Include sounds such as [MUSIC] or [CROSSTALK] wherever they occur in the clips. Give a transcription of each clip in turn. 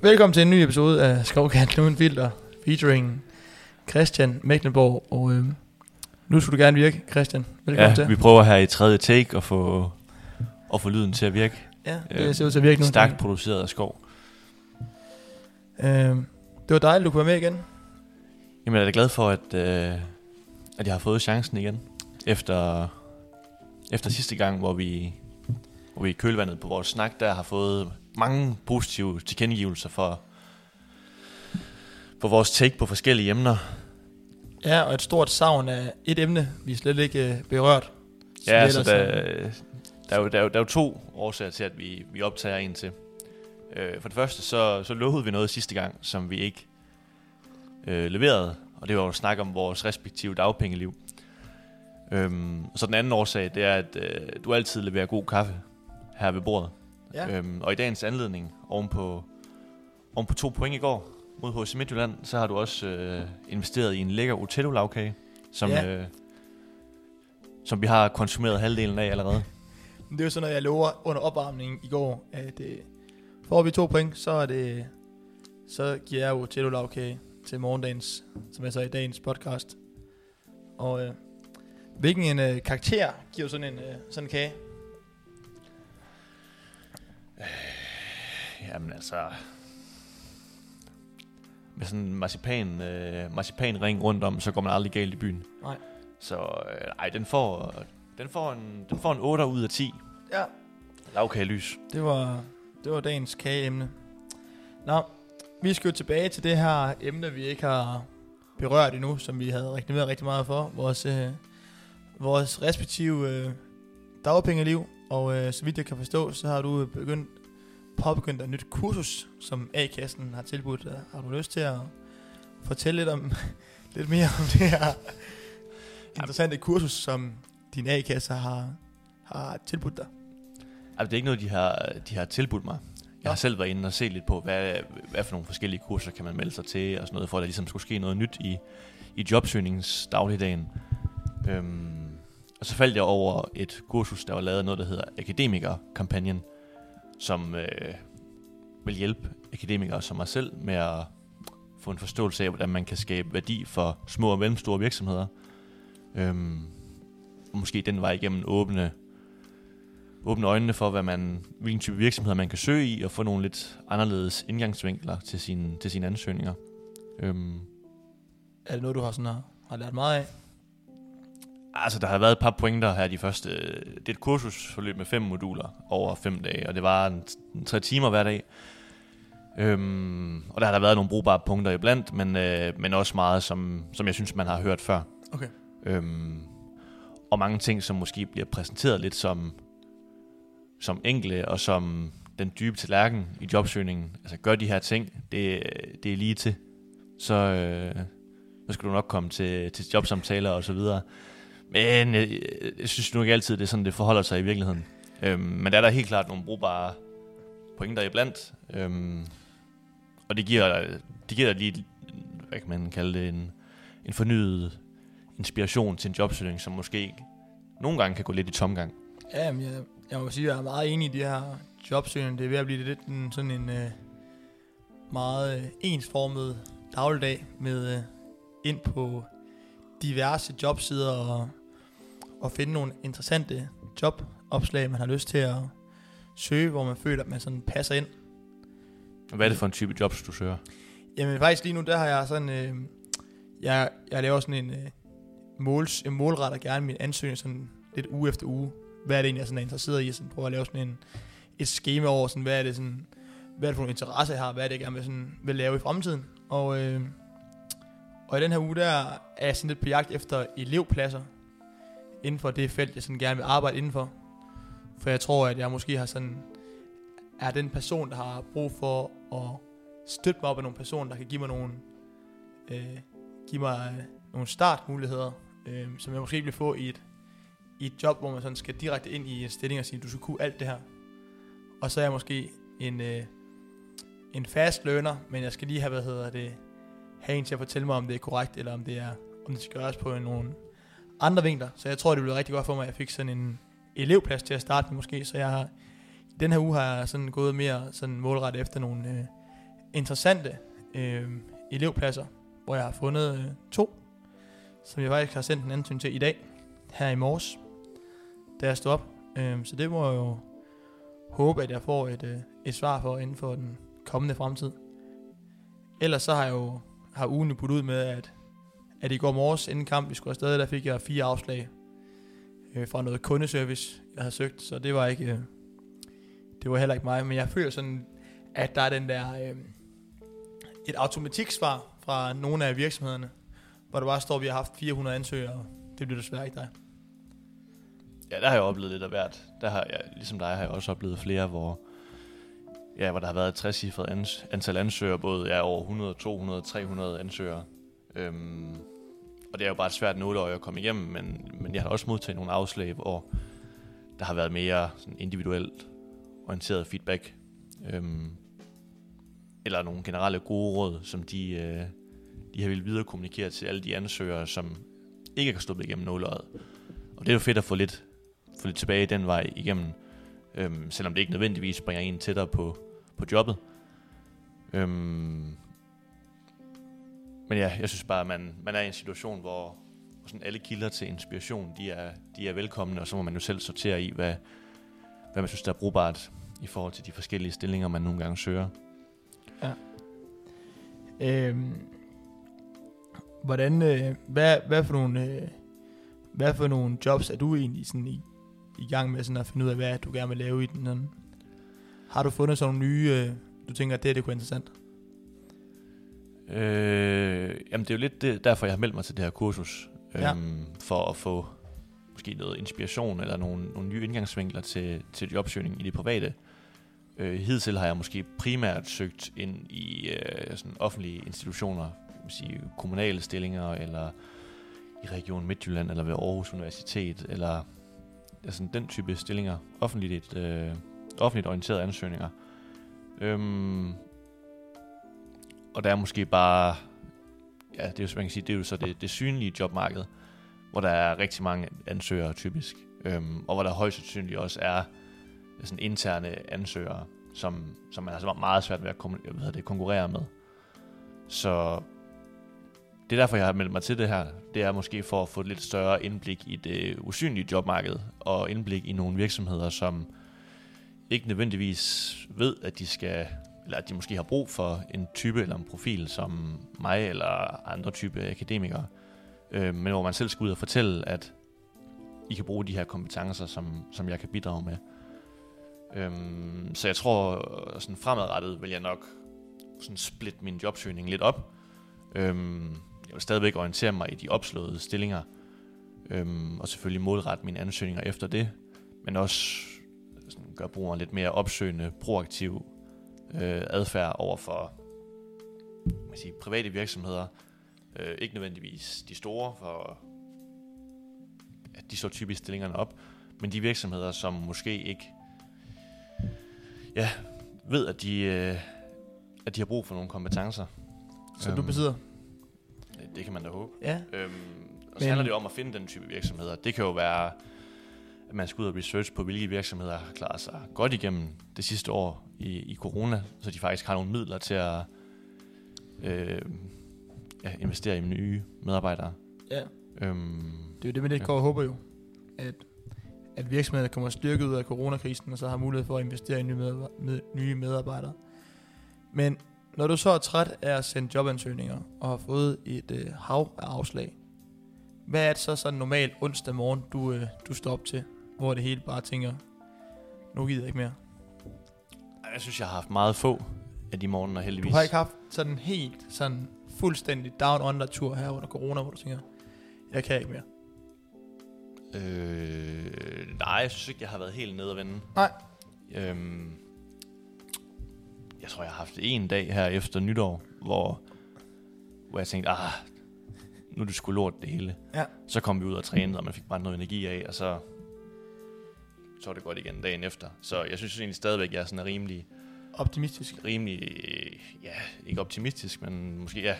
Velkommen til en ny episode af Skovkant Uden Filter, featuring Christian Mecklenborg, og øh, nu skulle du gerne virke, Christian. Velkommen Ja, til. vi prøver her i tredje take at få, at få lyden til at virke. Ja, øh, det ser ud til at virke nu. Stærkt produceret af skov. Øh, det var dejligt, du kunne være med igen. Jamen, jeg er da glad for, at, øh, at jeg har fået chancen igen. Efter, efter sidste gang, hvor vi, hvor vi i kølvandet på vores snak, der har fået mange positive tilkendegivelser for, for vores take på forskellige emner. Ja, og et stort savn af et emne, vi slet ikke øh, berørt. Ja, vi så ellers, der, der, er jo, der, er jo, der er jo to årsager til, at vi, vi optager en til. Øh, for det første, så, så lovede vi noget sidste gang, som vi ikke øh, leverede, og det var jo at snakke om vores respektive dagpengeliv. Øhm, og så den anden årsag, det er, at øh, du altid leverer god kaffe her ved bordet. Ja. Øhm, og i dagens anledning, oven på, oven på to point i går mod HC Midtjylland, så har du også øh, investeret i en lækker Utello-lavkage, som, Ja. øh, som vi har konsumeret halvdelen af allerede. [LAUGHS] Det er jo sådan noget, jeg lover under opvarmningen i går, at øh, får vi to point, så er det, så giver jeg jo til morgendagens, som jeg så i dagens podcast. Og øh, hvilken en øh, karakter giver sådan en, øh, sådan en kage? Jamen altså... Med sådan en marcipan, øh, marcipanring rundt om, så går man aldrig galt i byen. Nej. Så øh, ej, den får, den, får en, den får en 8 ud af 10. Ja. Lavkagelys. Det var, det var dagens kageemne. Nå, vi skal jo tilbage til det her emne, vi ikke har berørt endnu, som vi havde reklameret rigtig meget for. Vores, øh, vores respektive øh, dagpengeliv. Og øh, så vidt jeg kan forstå, så har du begyndt, påbegyndt et nyt kursus, som A-kassen har tilbudt. dig. Har du lyst til at fortælle lidt, om, [LAUGHS] lidt mere om det her interessante kursus, som din A-kasse har, har tilbudt dig? Altså, det er ikke noget, de har, de har tilbudt mig. Jeg har selv været inde og se lidt på, hvad, hvad for nogle forskellige kurser kan man melde sig til, og sådan noget, for at der ligesom skulle ske noget nyt i, i jobsøgningsdagligdagen. Øhm, og så faldt jeg over et kursus, der var lavet noget, der hedder Akademikerkampagnen, som øh, vil hjælpe akademikere som mig selv med at få en forståelse af, hvordan man kan skabe værdi for små og mellemstore virksomheder. Øhm, og måske den vej igennem åbne åbne øjnene for, hvad man, hvilken type virksomheder man kan søge i, og få nogle lidt anderledes indgangsvinkler til sine, til sine ansøgninger. Øhm, Er det noget, du har, sådan, har, har lært meget af? Altså, der har været et par pointer her de første... Det er et kursusforløb med fem moduler over fem dage, og det var en, en tre timer hver dag. Øhm, og der har der været nogle brugbare punkter iblandt, men, øh, men også meget, som, som jeg synes, man har hørt før. Okay. Øhm, og mange ting, som måske bliver præsenteret lidt som, som enkle og som den dybe tallerken i jobsøgningen. Altså gør de her ting, det, det er lige til. Så, øh, så skal du nok komme til, til jobsamtaler og så videre. Men jeg, jeg synes nu ikke altid, det er sådan, det forholder sig i virkeligheden. Øhm, men der er der helt klart nogle brugbare pointer iblandt. Øhm, og det giver, det giver lige, hvad kan man kalde det, en, en fornyet inspiration til en jobsøgning, som måske nogle gange kan gå lidt i tomgang. Ja, men jeg, jeg må sige, at jeg er meget enig i de her jobsøgning. Det er ved at blive lidt en, sådan en øh, meget øh, ensformet dagligdag med øh, ind på diverse jobsider og, og finde nogle interessante jobopslag, man har lyst til at søge, hvor man føler, at man sådan passer ind. Hvad er det for en type jobs, du søger? Jamen faktisk lige nu, der har jeg sådan, øh, jeg, jeg laver sådan en, øh, måls, en målretter gerne min ansøgning sådan lidt uge efter uge. Hvad er det egentlig, jeg sådan er interesseret i? Sådan prøver at lave sådan en, et schema over, sådan, hvad er det sådan, hvad er det for nogle interesser, jeg har, hvad er det, jeg gerne vil, sådan, vil lave i fremtiden. Og, øh, og i den her uge, der er jeg sådan lidt på jagt efter elevpladser inden for det felt, jeg sådan gerne vil arbejde indenfor. For jeg tror, at jeg måske har sådan, er den person, der har brug for at støtte mig op af nogle personer, der kan give mig nogle, øh, give mig øh, nogle startmuligheder, øh, som jeg måske ikke vil få i et, i et job, hvor man sådan skal direkte ind i en stilling og sige, du skal kunne alt det her. Og så er jeg måske en, øh, en fast learner, men jeg skal lige have, hvad hedder det, have en til at fortælle mig, om det er korrekt, eller om det er, om det skal gøres på en, nogle andre vinkler. Så jeg tror, det blev rigtig godt for mig, at jeg fik sådan en elevplads til at starte med måske, så jeg har, den her uge har jeg sådan gået mere sådan målrettet efter nogle øh, interessante øh, elevpladser, hvor jeg har fundet øh, to, som jeg faktisk har sendt en ansøgning til i dag, her i morges, da jeg stod op. Øh, så det må jeg jo håbe, at jeg får et, øh, et svar for inden for den kommende fremtid. Ellers så har jeg jo har ugen puttet ud med, at, at i går morges inden kamp, vi skulle afsted, der fik jeg fire afslag øh, fra noget kundeservice, jeg havde søgt, så det var ikke, øh, det var heller ikke mig, men jeg føler sådan, at der er den der, øh, et automatiksvar fra nogle af virksomhederne, hvor der bare står, at vi har haft 400 ansøgere, og det bliver desværre ikke dig. Ja, der har jeg oplevet lidt af hvert. Der har jeg, ligesom dig, har jeg også oplevet flere, hvor, ja, hvor der har været et 60 ans- antal ansøgere, både ja, over 100, 200, 300 ansøgere. Øhm, og det er jo bare et svært nåleøje at komme igennem, men, men jeg har også modtaget nogle afslag, hvor der har været mere sådan individuelt orienteret feedback. Øhm, eller nogle generelle gode råd, som de, øh, de har ville videre kommunikere til alle de ansøgere, som ikke kan stoppe igennem nåleøjet. Og det er jo fedt at få lidt, få lidt tilbage den vej igennem, øhm, selvom det ikke nødvendigvis bringer en tættere på, på jobbet. Øhm, men ja, jeg synes bare, at man, man er i en situation, hvor, hvor sådan alle kilder til inspiration, de er, de er velkomne, og så må man jo selv sortere i, hvad, hvad man synes, der er brugbart i forhold til de forskellige stillinger, man nogle gange søger. Øhm, hvordan, øh, hvad, hvad, for nogle, øh, hvad for nogle jobs er du egentlig sådan i, i gang med sådan at finde ud af, hvad du gerne vil lave i den? Sådan? Har du fundet sådan nogle nye, øh, du tænker, at det, det kunne være interessant? Øh, jamen det er jo lidt det, derfor, jeg har meldt mig til det her kursus. Ja. Øhm, for at få måske noget inspiration eller nogle, nogle nye indgangsvinkler til, til jobsøgning i det private. Øh, hidtil har jeg måske primært søgt ind i øh, sådan offentlige institutioner, vil sige kommunale stillinger, eller i Region Midtjylland, eller ved Aarhus Universitet, eller sådan den type stillinger. Offentligt, øh, offentligt orienterede ansøgninger. Øhm, og der er måske bare, ja, det er jo, man kan sige, det er jo så det, det synlige jobmarked, hvor der er rigtig mange ansøgere typisk, øhm, og hvor der højst sandsynligt også er sådan interne ansøgere, som, som man altså har meget svært ved at kom, jeg ved det, konkurrere med. Så det er derfor, jeg har meldt mig til det her. Det er måske for at få et lidt større indblik i det usynlige jobmarked, og indblik i nogle virksomheder, som ikke nødvendigvis ved, at de skal eller at de måske har brug for en type eller en profil som mig eller andre type akademikere, øh, men hvor man selv skal ud og fortælle, at I kan bruge de her kompetencer, som, som jeg kan bidrage med. Øhm, så jeg tror, sådan fremadrettet vil jeg nok sådan splitte min jobsøgning lidt op. Øhm, jeg vil stadigvæk orientere mig i de opslåede stillinger, øhm, og selvfølgelig målrette mine ansøgninger efter det, men også sådan gøre brugeren lidt mere opsøgende, proaktiv øh, adfærd over for man sige, private virksomheder. Øh, ikke nødvendigvis de store, for at de slår typisk stillingerne op, men de virksomheder, som måske ikke ja, ved, at de, øh, at de har brug for nogle kompetencer. Så du Øhm, besidder? Det, det kan man da håbe. Ja. Øhm, og så Men- handler det om at finde den type virksomheder. Det kan jo være, at man skal ud og research på, hvilke virksomheder har klaret sig godt igennem det sidste år i, i corona, så de faktisk har nogle midler til at øh, ja, investere i nye medarbejdere. Ja. Øhm, Det er jo det, med det Ja. går og håber jo, at, at virksomhederne kommer styrket ud af coronakrisen, og så har mulighed for at investere i nye, medar- med, nye medarbejdere. Men når du så er træt af at sende jobansøgninger, og har fået et øh, hav af afslag, hvad er det så sådan normalt onsdag morgen, du, øh, du står op til, hvor det hele bare tænker, nu gider jeg ikke mere. Jeg synes, jeg har haft meget få af de morgener heldigvis. Du har ikke haft sådan helt sådan fuldstændig down under tur her under corona, hvor du tænker, jeg kan ikke mere. Øh, nej, jeg synes ikke, jeg har været helt nede at vende. Nej. Øhm, jeg tror, jeg har haft en dag her efter nytår, hvor, hvor jeg tænkte, ah, nu er det sgu lort det hele. Ja. Så kom vi ud og trænede, og man fik bare noget energi af, og så, så var det godt igen dagen efter. Så jeg synes egentlig stadigvæk, jeg er sådan rimelig, Optimistisk. rimelig, ja, ikke optimistisk, men måske, ja,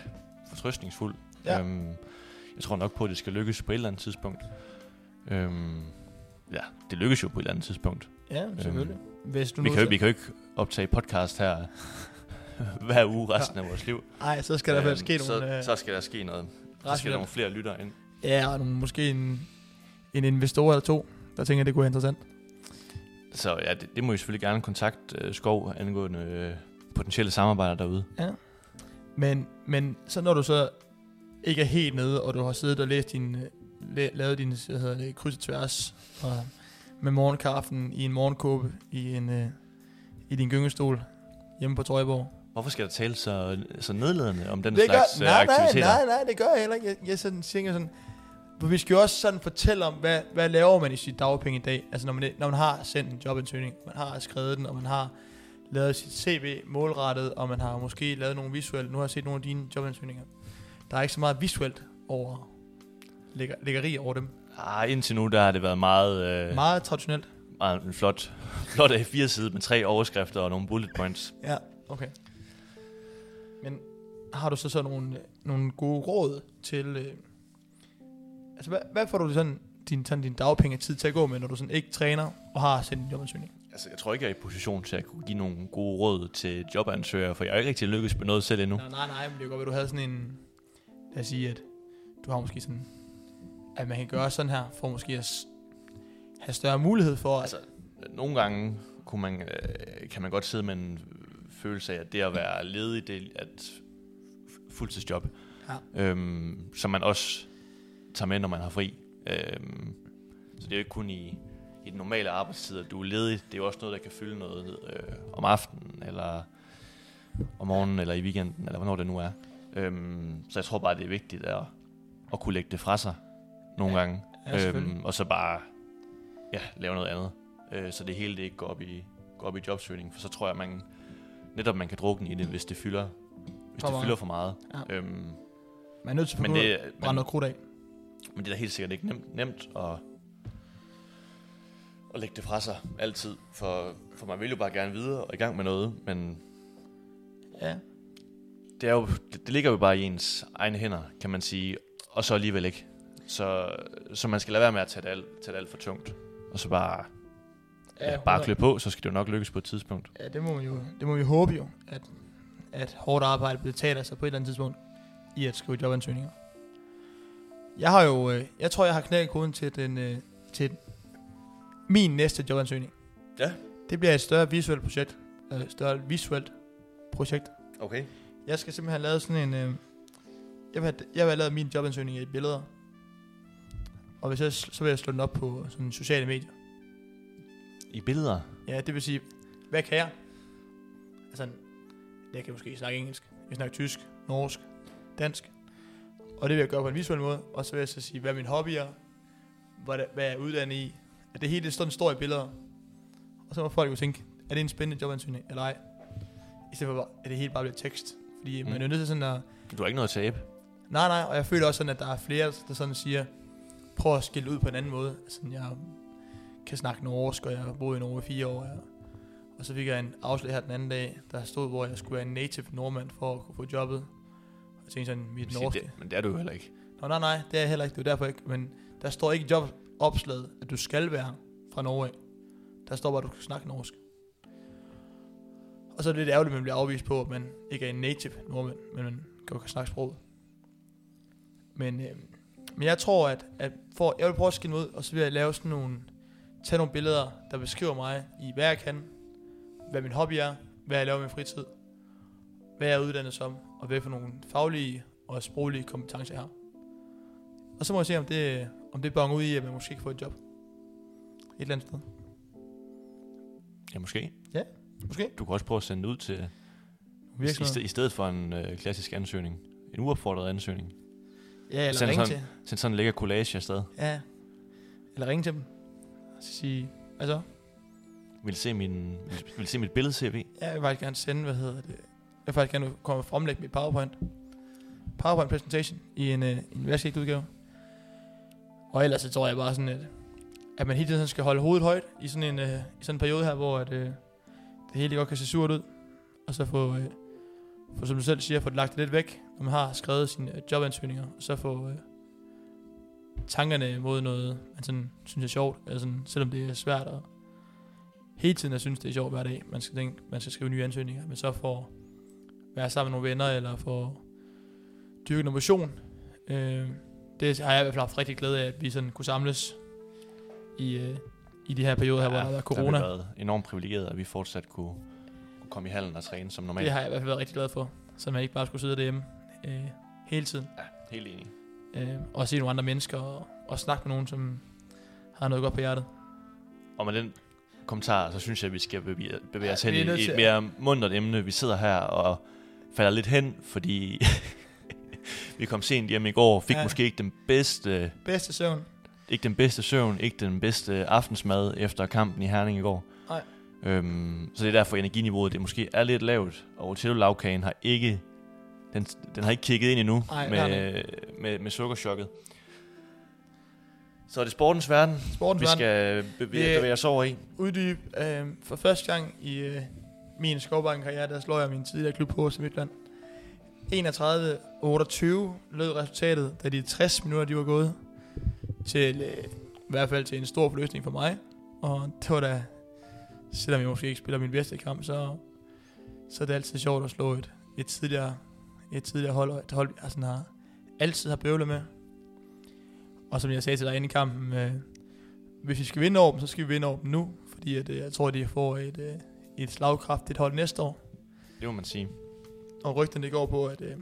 fortrøstningsfuld. Ja. Øhm, jeg tror nok på, at det skal lykkes på et eller andet tidspunkt. Øhm, ja, det lykkes jo på et eller andet tidspunkt. Ja, selvfølgelig. Hvis du Vi kan, jo, så- vi kan jo ikke optage podcast her [LAUGHS] hver uge resten af vores liv. Nej, så skal der Øhm, ske så, nogle... øh, så skal der ske noget. Så skal der nogle flere lyttere ind. Ja, og nogle, måske en, en investor eller to, der tænker, det kunne være interessant. Så ja, det, det må I selvfølgelig gerne kontakte uh, Skov angående øh, potentielle samarbejder derude. Men, men så når du så ikke er helt nede, og du har siddet og læst din, øh, la- lavet din hvad hedder det, kryds og tværs, og med morgenkaffen i en morgenkåbe i, en, øh, i din gyngestol hjemme på Trøjborg. Hvorfor skal der tale så, så nedladende om den det slags gør, øh, nej, nej, aktiviteter? nej, nej, det gør jeg heller ikke. Jeg, jeg sådan, tænker sådan, vi skal jo også sådan fortælle om, hvad, hvad laver man i sit dagpenge i dag? Altså når man, når man har sendt en jobansøgning, man har skrevet den, og man har lavet sit CV målrettet, og man har måske lavet nogle visuelle, nu har jeg set nogle af dine jobansøgninger. Der er ikke så meget visuelt over, læggeri over dem. Ah, indtil nu der har det været meget, øh, Meget traditionelt. meget en flot, [LAUGHS] flot A4-side med tre overskrifter og nogle bullet points. Ja, okay. Men har du så så nogle, nogle gode råd til... Øh, altså, hvad, hvad får du sådan din, sådan din dagpengetid til at gå med, når du sådan ikke træner og har sendt en jobansøgning? Altså, jeg tror ikke, jeg er i position til at kunne give nogle gode råd til jobansøgere, for jeg er ikke rigtig lykkes med noget selv endnu. Nej, nej, nej, men det er godt, at du havde sådan en... Lad os sige, at du har måske sådan... At man kan gøre sådan her, for måske at have større mulighed for... At, Altså, nogle gange kunne man, øh, kan man godt sidde med en følelse af, at det at være ledig, det er et fuldtidsjob. Ja. Øhm, som man også tager med, når man har fri. Øhm, så det er jo ikke kun i, i den normale arbejdstid, at du er ledig. Det er jo også noget, der kan fylde noget øh, om aftenen, eller om morgenen, eller i weekenden, eller hvornår det nu er. Øhm, så jeg tror bare, det er vigtigt at, at kunne lægge det fra sig nogle Ja. gange. ja. Øhm, og så bare ja, lave noget andet. Øh, så det hele det ikke går op, i, går op i jobsøgning. For så tror jeg, man netop man kan drukne i det, hvis det fylder, hvis For det meget. fylder for meget. Ja. Øhm, man er nødt til at brænde noget krudt af. Men det er da helt sikkert ikke nemt, nemt at, at lægge det fra sig altid. For, for man vil jo bare gerne videre og i gang med noget, men Ja. det, er jo, det, det ligger jo bare i ens egne hænder, kan man sige. Og så alligevel ikke. Så, så man skal lade være med at tage det alt, tage det alt for tungt. Og så bare, ja, bare 100. klø på, så skal det jo nok lykkes på et tidspunkt. Ja, det må man jo, det må vi håbe jo, at, at hårdt arbejde betaler sig på et eller andet tidspunkt i at skrive jobansøgninger. Jeg har jo, øh, jeg tror, jeg har knækket koden til, den, øh, til min næste jobansøgning. Ja. Det bliver et større visuelt projekt. Øh, større visuelt projekt. Okay. Jeg skal simpelthen have lavet sådan en... Øh, jeg, vil have, jeg vil have lavet min jobansøgning i billeder. Og hvis jeg, så vil jeg slå den op på sådan sociale medier. I billeder? Ja, det vil sige, hvad kan jeg? Altså, jeg kan måske snakke engelsk, jeg kan snakke tysk, norsk, dansk. Og det vil jeg gøre på en visuel måde. Og så vil jeg så sige, hvad min hobby er, hvad, hvad jeg er uddannet i. At det hele det står, i billeder. Og så må folk jo tænke, er det en spændende jobansøgning, eller ej? I stedet for, at det hele bare bliver tekst. Fordi mm. man er nødt til sådan at... Du har ikke noget at tabe. Nej, nej, og jeg føler også sådan, at der er flere, der sådan siger, prøv at skille ud på en anden måde. Altså, jeg kan snakke norsk, og jeg har boet i Norge i fire år. Jeg, og så fik jeg en afslag her den anden dag, der stod, hvor jeg skulle være en native nordmand for at kunne få jobbet. Tænkte sådan, mit norske. Det, men det er du jo heller ikke. Nå, nej, nej, det er jeg heller ikke. Det er derfor ikke. Men der står ikke i jobopslaget, at du skal være fra Norge. Der står bare, at du skal snakke norsk. Og så er det lidt ærgerligt, at man bliver afvist på, at man ikke er en native nordmand, men man godt kan snakke sproget. Men, øh, men jeg tror, at, at for, jeg vil prøve at skille ud, og så vil jeg lave sådan nogle, tage nogle billeder, der beskriver mig i, hvad jeg kan, hvad min hobby er, hvad jeg laver i min fritid, hvad jeg er uddannet som, og hvad for nogle faglige og sproglige kompetencer jeg har. Og så må jeg se, om det, om det bonger ud i, at man måske kan få et job. Et eller andet sted. Ja, måske. Måske. Du kan også prøve at sende ud til, i, i, Virksomhed. sted, i stedet for en øh, klassisk ansøgning. En uopfordret ansøgning. Ja, eller Send ringe sådan- til. Send sådan en lækker collage afsted. Ja. Eller ringe til dem. Og så sige, altså, Vil se, min, vil, vil se mit billede-CV. jeg vil faktisk gerne sende, hvad hedder det, jeg vil faktisk gerne komme og fremlægge mit PowerPoint. PowerPoint presentation i en, øh, en værtsigt udgave. Og ellers så tror jeg bare sådan, at, at man hele tiden skal holde hovedet højt i sådan en, øh, i sådan en periode her, hvor at, øh, det hele godt kan se surt ud. Og så få, øh, få som du selv siger, få det lagt lidt væk, når man har skrevet sine øh, jobansøgninger. Og så få øh, tankerne mod noget, man sådan, synes er sjovt. Altså, sådan, selvom det er svært at hele tiden at synes, det er sjovt hver dag. Man skal, tænke, man skal skrive nye ansøgninger, men så får være sammen med nogle venner, eller få dyrket noget motion. Øh, det har jeg i hvert fald haft rigtig glæde af, at vi sådan kunne samles i, øh, i de her perioder her, hvor der har været corona. har vi været enormt privilegeret, at vi fortsat kunne, kunne komme i hallen og træne som normalt. Det har jeg i hvert fald været rigtig glad for, så man ikke bare skulle sidde derhjemme øh, hele tiden. Ja, helt enig. Øh, og se nogle andre mennesker, og, og snakke med nogen, som har noget godt på hjertet. Og med den kommentar, så synes jeg, at vi skal bevæge, bevæge Ja, os hen i et mere mundret emne. Vi sidder her og falder lidt hen, fordi [LAUGHS] vi kom sent hjem i går, fik Ja. måske ikke den bedste, Bedste søvn. ikke den bedste søvn, ikke den bedste aftensmad efter kampen i Herning i går. Nej. Øhm, så det er derfor energiniveauet det måske er lidt lavt, og Otello lavkagen har ikke den, den har ikke kigget ind endnu det har med, med, med sukkerchokket. Så er det sportens verden, Sportens vi verden. skal bevæge, Vi- bevæge os over i. uddybe. Øh, for første gang i øh, min skovbank-karriere, der slår jeg min tidligere klub på til Midtland. 31-28 lød resultatet, da de 60 minutter, de var gået. Til, øh, I hvert fald til en stor forløsning for mig. Og det var da, selvom jeg måske ikke spiller min bedste kamp, så, så er det altid sjovt at slå et, et, tidligere, et tidligere hold, et hold, jeg sådan har, altid har bøvlet med. Og som jeg sagde til dig inden kampen, øh, hvis vi skal vinde over dem, så skal vi vinde over dem nu, fordi at, øh, jeg tror, at de får et, øh, et slagkraftigt hold næste år. Det må man sige. Og rygterne går på, at øh,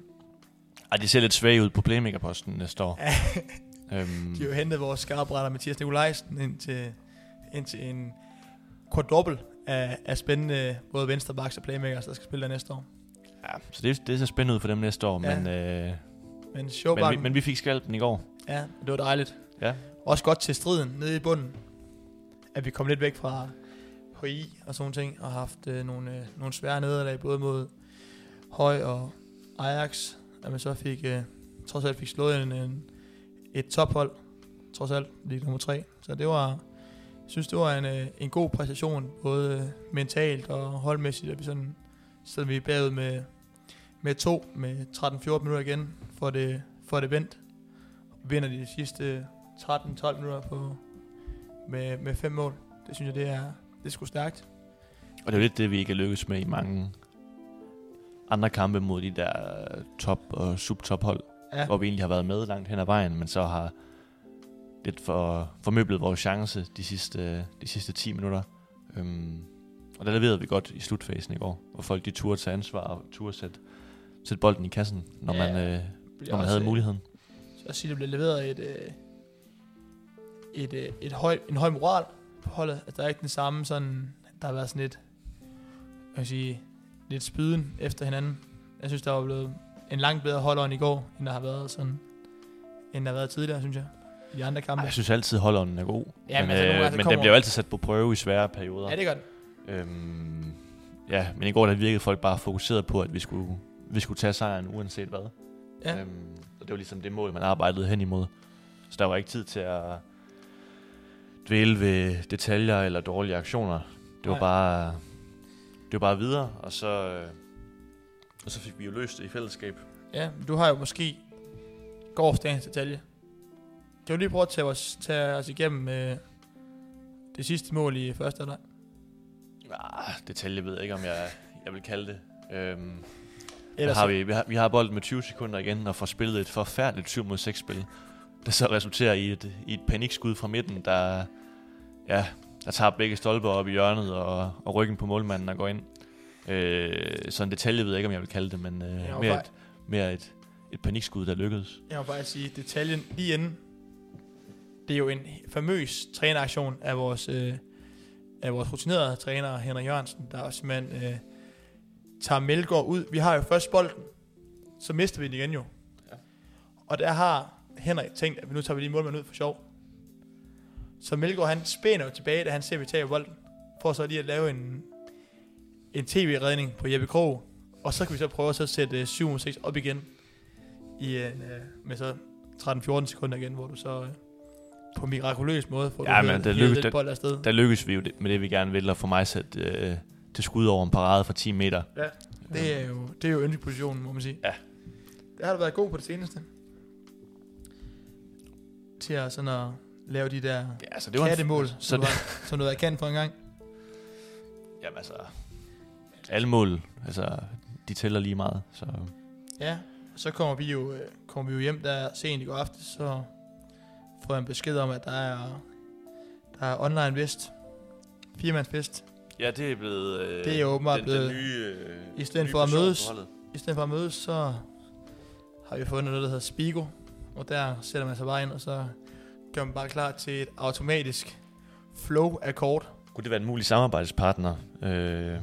Ej, de ser lidt svage ud på playmakerposten næste år. [LAUGHS] øhm, de har jo hentet vores skarpretter Mathias Nikolajsen ind til, ind til en quadruple af, af spændende både venstrebacks og playmakers, der skal spille der næste år. ja, så det, det ser spændende ud for dem næste år, Ja. men, øh, Men men, vi, men vi fik skalpen i går. ja, det var dejligt. Ja. Også godt til striden nede i bunden. At vi kom lidt væk fra HI og sådan ting, og har haft øh, nogle, øh, nogle svære nederlag, både mod Høj og Ajax, at man så fik, øh, trods alt fik slået en, en, et tophold, trods alt, lige nummer tre. Så det var, jeg synes, det var en, øh, en god præstation, både øh, mentalt og holdmæssigt, at vi sådan, selvom vi er bagud med, med to, med 13-14 minutter igen, for det, for det vendt. Vinder de sidste 13-12 minutter på, med, med fem mål. Det synes jeg, det er, det sgu stærkt. Og det er jo lidt det, vi ikke er lykkes med i mange andre kampe mod de der top- og subtophold, Ja, hvor vi egentlig har været med langt hen ad vejen, men så har lidt for, formøblet vores chance de sidste, de sidste 10 minutter. Øhm, og der leverede vi godt i slutfasen i går, hvor folk de turde tage ansvar og turde sætte, sætte bolden i kassen, når Ja, man, øh, når man havde øh, muligheden. Så jeg siger, der bliver leveret et, øh, et, øh, et høj, en høj moral på holdet. Altså, der er ikke den samme sådan, der har været sådan lidt, jeg vil sige, lidt spyden efter hinanden. Jeg synes, der var blevet en langt bedre holder end i går, end der har været sådan, end der har været tidligere, synes jeg. I andre kampe. Ej, jeg synes altid, holdånden er god. Ja, men men altså, øh, men den bliver jo altid sat på prøve i svære perioder. ja, det er godt. Øhm, ja, men i går der virkede folk bare fokuseret på, at vi skulle, vi skulle tage sejren uanset hvad. Ja. Øhm, og det var ligesom det mål, man arbejdede hen imod. Så der var ikke tid til at dvæle ved detaljer eller dårlige aktioner. Det var Nej. bare det var bare videre, og så, øh, og så fik vi jo løst det i fællesskab. Ja, men du har jo måske gårdsdagens detalje. Kan du lige prøve at tage os, tage os igennem øh, det sidste mål i første halvleg? Ah, detalje ved jeg ikke, om jeg, jeg vil kalde det. Øhm, Ellers, har vi, vi, har, vi har bolden med 20 sekunder igen og får spillet et forfærdeligt 7 mod 6 spil. Der så resulterer i et, i et panikskud fra midten, der, ja, der tager begge stolper op i hjørnet og, og ryggen på målmanden og går ind. Øh, så en detalje ved jeg ikke, om jeg vil kalde det, men øh, mere, fej- et, mere et, et panikskud, der lykkedes. Jeg må bare sige, detaljen lige inden, det er jo en famøs træneraktion af vores, øh, af vores rutinerede træner, Henrik Jørgensen, der også simpelthen øh, tager Melgaard ud. Vi har jo først bolden, så mister vi den igen jo. Ja. Og der har Henrik tænkt, at nu tager vi lige målmanden ud for sjov. Så Melgaard han spænder jo tilbage, da han ser, at vi tager bolden, for så lige at lave en, en tv-redning på Jeppe Krog. Og så kan vi så prøve at så sætte øh, 7-6 op igen i en, øh, med så 13-14 sekunder igen, hvor du så øh, på en mirakuløs måde får Ja, du men hevet lykkes- den bold afsted. Der lykkes vi jo det, med det, vi gerne vil, og få mig sat øh, til skud over en parade fra 10 meter. Det er jo, det er jo ønskepositionen, må man sige. Ja. Det har du været god på det seneste. Til at sådan at lave de der Ja, så det var en, kattemål, så som, det- du har, som du har kendt for en gang. Jamen altså, alle mål, altså, de tæller lige meget. Så Ja, så kommer vi jo, øh, kommer vi jo hjem der sent i går aftes, så får jeg en besked om, at der er, der er online vest. Firemandsfest. ja, det er blevet øh, Det er åbenbart den, blevet- den nye, øh, i stedet nye for at mødes. I stedet for at mødes, så har vi fundet noget, der hedder Spigo. Og der sætter man sig bare ind, og så gør man bare klar til et automatisk flow-akkord. Kunne det være en mulig samarbejdspartner øh,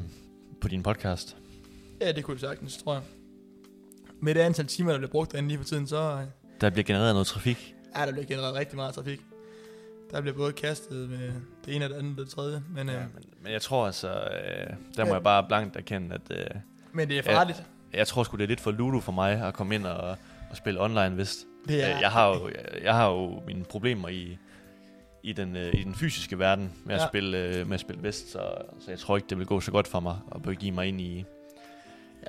på din podcast? Ja, det kunne det sagtens, tror jeg. Med det antal timer, der bliver brugt derinde lige for tiden, så øh, Der bliver genereret noget trafik. er der bliver genereret rigtig meget trafik. Der bliver både kastet med det ene og det andet og det tredje. Men, øh, Ja, men, men jeg tror altså, øh, der må Ja. jeg bare blankt erkende, at øh, men det er Ja. farligt. jeg tror sgu det er lidt for ludo for mig at komme ind og, og spille online vist. Det er, Ja. Jeg, har jo, jeg, jeg har jo mine problemer i, i, den, øh, i den fysiske verden med, at Ja. spille, øh, med at spille vest, så, så jeg tror ikke, det vil gå så godt for mig at begive mig ind i, i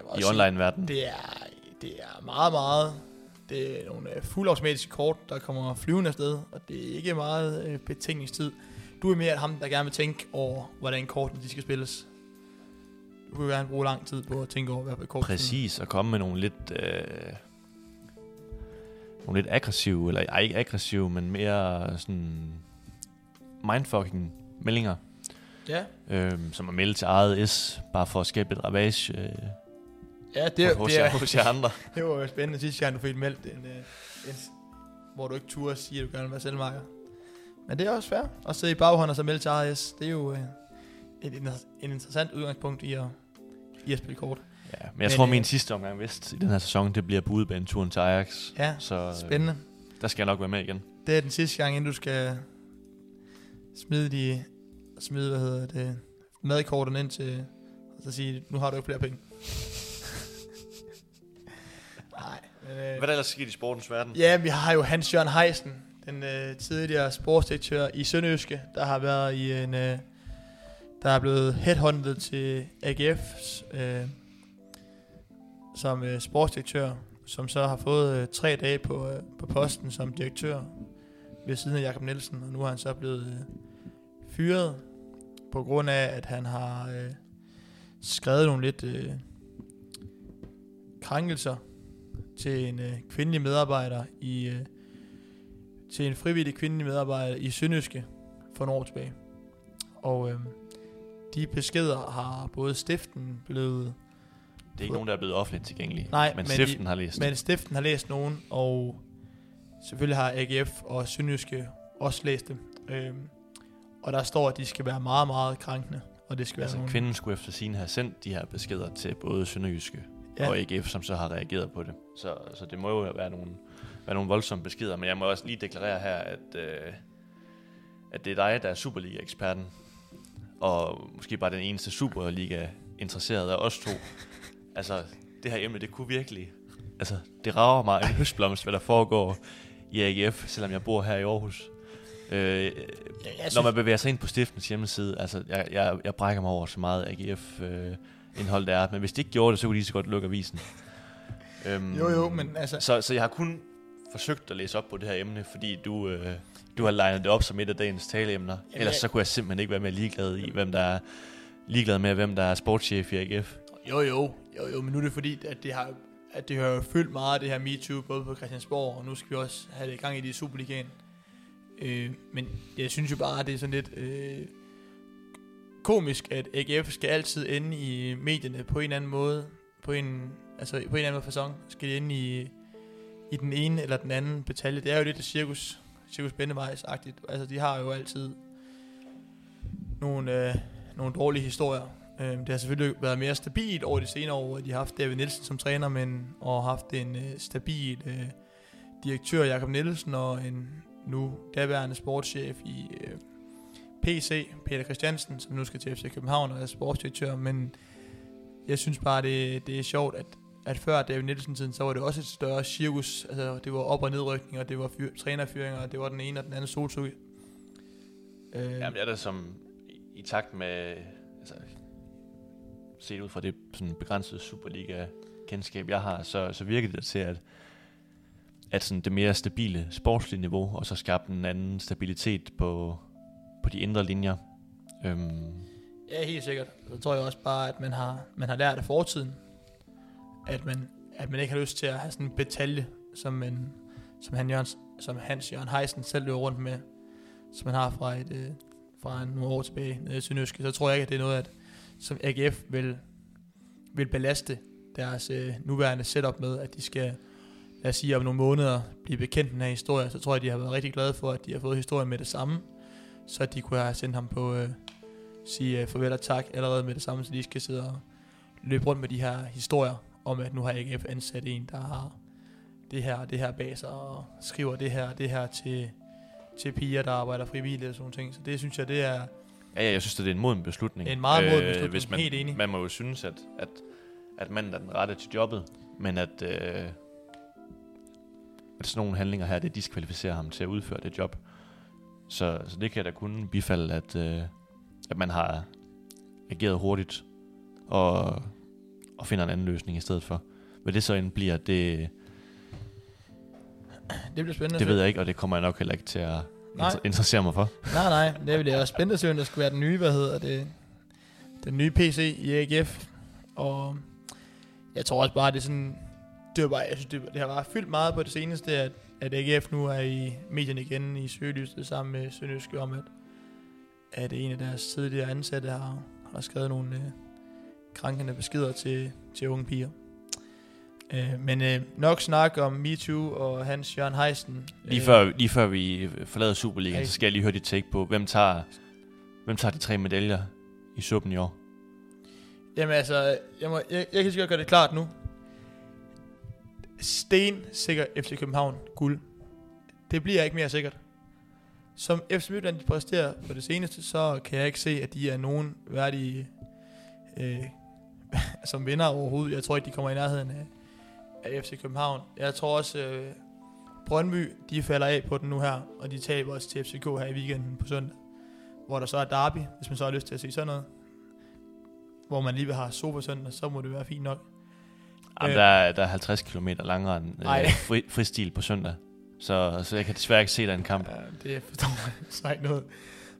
også sige, online-verdenen. Det er, det er meget, meget... Det er nogle øh, fuldautomatiske kort, der kommer flyvende afsted, og det er ikke meget øh, betingningstid. Du er mere ham, der gerne vil tænke over, hvordan kortene de skal spilles. Du vil gerne bruge lang tid på at tænke over, hvad kort Præcis, at komme med nogle lidt... Øh, nogle lidt aggressive, eller ej, ikke aggressive, men mere sådan mindfucking meldinger, Ja, øh, som er meldt til eget S, bare for at skabe lidt ravage øh, ja det, er, hos, det, er, hos jer andre. [LAUGHS] det var jo spændende sidste gang, du fik meldt en, øh, en, hvor du ikke turde sige, at du gerne vil være selvmarker. Men det er også fair at sidde i baghånd og så melde til ARS. Det er jo øh, et, en, en interessant udgangspunkt i at, i at spille kort. Ja, men jeg Men, tror, øh, min sidste omgang vest i den her sæson, det bliver på udebaneturen til Ajax. Ja, Så øh, spændende. der skal jeg nok være med igen. Det er den sidste gang, inden du skal smide de smide, hvad hedder det, madkortene ind til, og så sige, nu har du ikke flere penge. [LAUGHS] Nej, men, øh, Hvad er der ellers sket i sportens verden? Ja, vi har jo Hans Jørgen Heisen, den øh, tidligere sportsdirektør i Sønderjyske, der har været i en... Øh, der er blevet headhunted til AGF øh, som øh, sportsdirektør, som så har fået øh, tre dage på, øh, på posten som direktør ved siden af Jakob Nielsen, og nu er han så blevet øh, fyret på grund af, at han har øh, skrevet nogle lidt øh, krænkelser til en øh, kvindelig medarbejder i øh, til en frivillig kvindelig medarbejder i Sønderjyske for nogle år tilbage. Og øh, de beskeder har både stiften blevet, det er ikke nogen, der er blevet offentligt tilgængelige. Nej, men men stiften de- har læst. men stiften har læst nogen, og selvfølgelig har AGF og Sønderjyske også læst dem. Øh, og der står, at de skal være meget, meget krænkende, og det skal Altså, være nogle... kvinden skulle efter sin have sendt de her beskeder til både Sønderjyske ja. og AGF, som så har reageret på det. Så, så det må jo være nogle, være nogle voldsomme beskeder, men jeg må også lige deklarere her, at, øh, at det er dig, der er Superliga-eksperten, og måske bare den eneste Superliga-interesserede af os to. Altså, det her emne, det kunne virkelig... Altså, det rager mig en høstblomst, hvad der foregår i AGF, selvom jeg bor her i Aarhus. Øh, jeg når synes, man bevæger sig ind på stiftens hjemmeside, altså jeg, jeg, jeg brækker mig over så meget AGF-indhold der er, men hvis de ikke gjorde det, så kunne de så godt lukke avisen. øhm, Jo, jo, men altså- Så, så jeg har kun forsøgt at læse op på det her emne, fordi du, øh, du har legnet det op som et af dagens taleemner. Jamen, Ellers jeg- så kunne jeg simpelthen ikke være mere ligeglad i, hvem der er ligeglad med, hvem der er sportschef i AGF. Jo, jo, jo, jo, men nu er det fordi, at det har, at det har jo fyldt meget, det her MeToo, både på Christiansborg, og nu skal vi også have det i gang i det i Superligaen. Øh, men jeg synes jo bare, at det er sådan lidt øh, komisk, at AGF skal altid ende i medierne på en eller anden måde, på en, altså på en eller anden fasong, skal de ende i, i den ene eller den anden betalje. Det er jo lidt et cirkus, cirkus Bendevejs-agtigt. Altså, de har jo altid nogle, øh, nogle dårlige historier. Øh, det har selvfølgelig været mere stabilt over de senere år, at de har haft David Nielsen som træner, men og haft en øh, stabil øh, direktør, Jakob Nielsen, og en nu daværende sportschef i øh, PC, Peter Christiansen, som nu skal til FC København og er sportsdirektør, men jeg synes bare, det, det er sjovt, at, at før David Nielsen-tiden, så var det også et større cirkus, altså det var op- og nedrykning, og det var fyr, trænerfyringer, og det var den ene og den anden solsug. Øh, Jamen det er da som i takt med, altså, set ud fra det sådan begrænsede Superliga-kendskab, jeg har, så, så virker det til, at, at sådan det mere stabile sportslige niveau, og så skabte en anden stabilitet på, på de indre linjer. Øhm, Ja, helt sikkert. Så tror jeg også bare, at man har, man har lært af fortiden. at man, at man ikke har lyst til at have sådan en betalje, som, en, som, han Jørgens, som Hans Jørgen Heisen selv løber rundt med, som man har fra, et, øh, fra nogle år tilbage nede i Sønderjyske, så tror jeg ikke, at det er noget, at, som AGF vil, vil belaste deres øh, nuværende setup med, at de skal, lad os sige, om nogle måneder blive bekendt med den her historie, så tror jeg, de har været rigtig glade for, at de har fået historien med det samme, så de kunne have sendt ham på, øh, sige øh, farvel og tak allerede med det samme, så de skal sidde og løbe rundt med de her historier om, at nu har AGF ansat en, der har det her og det her bag sig, og skriver det her og det her til, til piger, der arbejder frivilligt og sådan ting. Så det synes jeg, det er Ja, ja, jeg synes, det er en moden beslutning. en meget moden beslutning. Hvis man, Helt enig. man må jo synes, at, at, at manden er den rette til jobbet, men at, øh, at sådan nogle handlinger her, det diskvalificerer ham til at udføre det job. Så, så det kan jeg da kun bifalde, at, øh, at man har ageret hurtigt og, og finder en anden løsning i stedet for. Hvad det så end bliver, det, Det bliver spændende. det ved jeg ikke, og det kommer jeg nok heller ikke til at Nej. inter- interessere mig for. Nej, nej, det bliver også spændende at se, der skulle være den nye, hvad hedder det, den nye PC i AGF. Og jeg tror også bare, det er sådan, det, var bare, jeg synes, det, det har bare fyldt meget på det seneste, at, at AGF nu er i medierne igen i søgelyset sammen med Sønderjyske om, at, at en af deres tidligere ansatte har, har skrevet nogle øh, krænkende beskeder til, til unge piger. Øh, men øh, nok snak om MeToo og Hans Jørgen Heisen. Lige, Øh, før, lige før vi forlader Superligaen, Hey. så skal jeg lige høre dit take på, hvem tager, hvem tager de tre medaljer i suppen i år? Jamen altså, jeg, må, jeg, jeg kan godt gøre det klart nu. Sten sikker FC København guld. Det bliver ikke mere sikkert. Som FC Midtjylland præsterer på det seneste, så kan jeg ikke se, at de er nogen værdige øh, [LAUGHS] som vinder overhovedet. Jeg tror ikke, de kommer i nærheden af, af FC København. Jeg tror også, øh, Brøndby, de falder af på den nu her, og de taber også til FCK her i weekenden på søndag. Hvor der så er derby, hvis man så har lyst til at se sådan noget hvor man lige vil have sofa søndag, så må det være fint nok. Jamen, Øh. der, er, der er 50 km langere Ej. øh, [LAUGHS] fri, fristil på søndag. Så, så jeg kan desværre ikke se den kamp. Ja, det forstår jeg [LAUGHS] så ikke noget.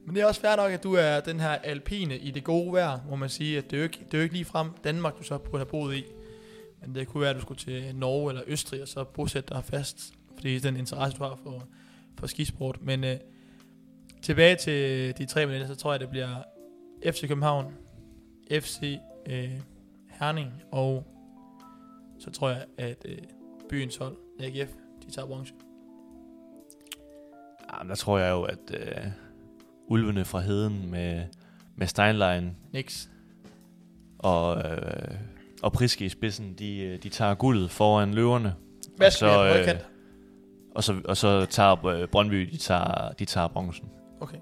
Men det er også fair nok, at du er den her alpine i det gode vejr, må man sige, at det er jo ikke, det er jo ikke lige frem Danmark, du så burde have boet i. Men det kunne være, at du skulle til Norge eller Østrig, og så bosætte dig fast, fordi det er den interesse, du har for, for skisport. Men øh, tilbage til de tre medaljer, så tror jeg, det bliver FC København, FC øh, Herning, og så tror jeg, at øh, byens hold, AGF, de tager bronze. Jamen, der tror jeg jo, at øh, ulvene fra heden med, med Steinlein Nix. og, øh, og Priske i spidsen, de, øh, de tager guldet foran løverne. Hvad så, øh, Og så, og så tager øh, Brøndby, de tager, de tager bronzen. Okay.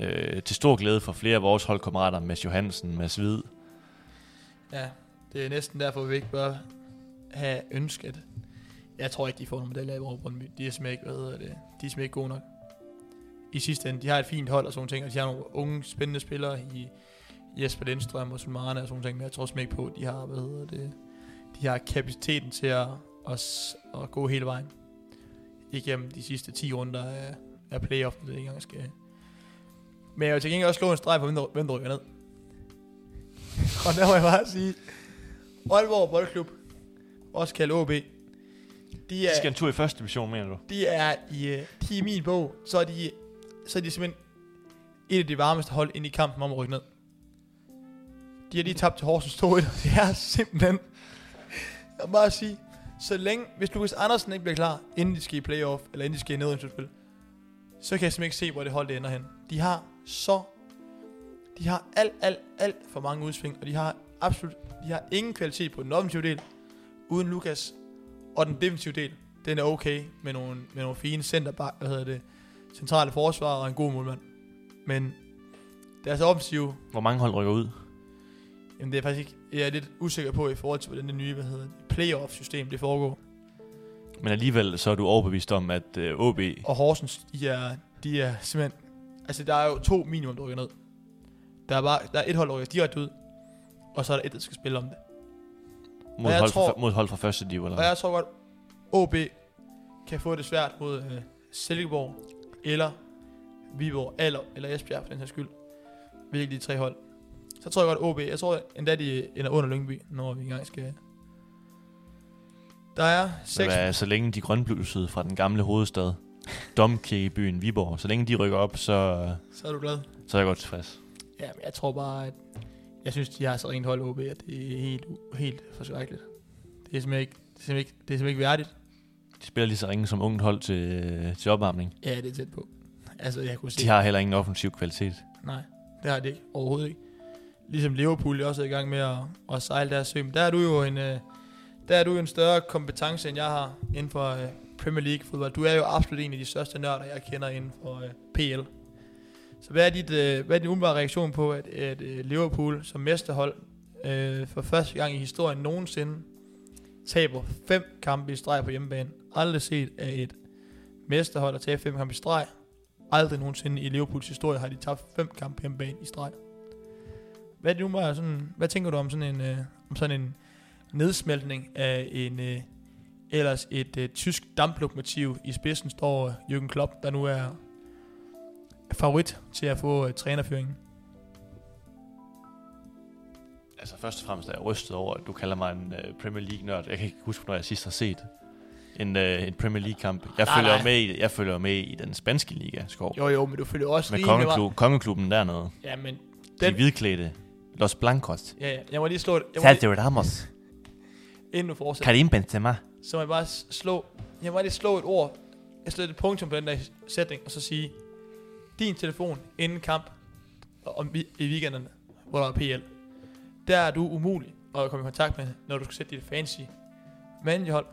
Øh, til stor glæde for flere af vores holdkammerater, Mads Johansen, Mads Hvid. Ja, det er næsten derfor, vi ikke bør have ønsket. Jeg tror ikke, de får nogle medaljer i vores Brøndby. De er simpelthen ikke, hvad hedder det, de er simpelthen ikke gode nok. I sidste ende, de har et fint hold og sådan nogle ting, og de har nogle unge, spændende spillere i Jesper Lindstrøm og Sulmane og sådan ting, men jeg tror simpelthen ikke på, at de har, hvad hedder det, de har kapaciteten til at, at, at gå hele vejen igennem de sidste 10 runder af, af playoff, det ikke engang skal. Men jeg vil til gengæld også slå en streg på, hvem der, hvem der rykker ned. [LAUGHS] Og der må jeg bare sige, Aalborg Boldklub, også kaldt OB, de De er, skal en tur i første division, mener du? de er i, øh, de er i min bog, så er de, så er de simpelthen et af de varmeste hold ind i kampen om at rykke ned. De har lige tabt til Horsens 2 og det er simpelthen, jeg bare sige, så længe, hvis Lukas Andersen ikke bliver klar, inden de skal i playoff, eller inden de skal i nedrykningsspil, så kan jeg simpelthen ikke se, hvor det hold det ender hen. De har så, de har alt, alt, alt for mange udsving, og de har absolut, de har ingen kvalitet på den offensive del, uden Lukas, og den defensive del, den er okay med nogle, med nogle fine centerback, hvad hedder det, centrale forsvar og en god målmand. Men deres offensiv, Hvor mange hold rykker ud? Jamen det er faktisk ikke, jeg er lidt usikker på i forhold til, hvordan det nye, hvad hedder det, playoff-system det foregår. Men alligevel så er du overbevist om, at øh, OB... Og Horsens, de er, de er simpelthen, altså der er jo to minimum, der rykker ned. Der er bare, der er et hold, der rykker direkte ud, og så er der et, der skal spille om det. Mod, jeg hold, tror- fra, mod hold fra første div, eller Og jeg tror godt, OB kan få det svært mod øh, Silkeborg, eller Viborg, eller, eller Esbjerg for den her skyld. Hvilket de tre hold. Så tror jeg godt, OB, jeg tror endda de ender under Lyngby, når vi engang skal, Der er seks... Hvad, så længe de grønblusede fra den gamle hovedstad, Domkirkebyen Viborg, så længe de rykker op, så, Så er du glad. så er jeg godt tilfreds. Ja, men jeg tror bare, at... Jeg synes, de har så rent hold OB, at det er helt, helt forskrækkeligt. Det er simpelthen ikke, det er simpelthen ikke, det er simpelthen ikke værdigt. De spiller lige så ringe som ungt hold til, til opvarmning. Ja, det er tæt på. Altså, jeg kunne se... De har heller ingen offensiv kvalitet. Nej, det har det ikke. Overhovedet ikke. Ligesom Liverpool også er i gang med at, at sejle deres søm. Der er du jo en, øh, der er du en større kompetence, end jeg har inden for øh, Premier League fodbold. Du er jo absolut en af de største nørder, jeg kender inden for øh, PL. Så hvad er, dit, øh, hvad er din umiddelbare reaktion på, at, at øh, Liverpool som mesterhold øh, for første gang i historien nogensinde taber fem kampe i streg på hjemmebane? Aldrig set af et mesterhold at tabe fem kampe i streg. Aldrig nogensinde i Liverpools historie har de tabt fem kampe på hjemmebane i streg. Hvad, det nu bare sådan, hvad tænker du om sådan en, øh, om sådan en nedsmeltning af en øh, ellers et øh, tysk damplokomotiv i spidsen står Jürgen Klopp, der nu er favorit til at få øh, trænerføringen. Altså først og fremmest er jeg rystet over, at du kalder mig en uh, Premier League-nørd. Jeg kan ikke huske, når jeg sidst har set en, uh, en Premier League-kamp. Jeg Nej, følger nej. med i, jeg følger med i den spanske liga, Skov. Jo jo, men du følger også Med meget- kongeklub, kongeklubben dernede. Ja, men De Den- hvidklædte. Los Blancos. ja, ja, jeg må lige slå det. Jeg må lige, Sergio Ramos. inden du fortsætter. Karim Benzema. Så må jeg bare slå, jeg må bare lige slå et ord, jeg slår et punktum på den der sætning, og så sige, din telefon inden kamp, og om, vi- i weekenderne, hvor der er PL, der er du umulig at komme i kontakt med, når du skal sætte dit fancy managerhold.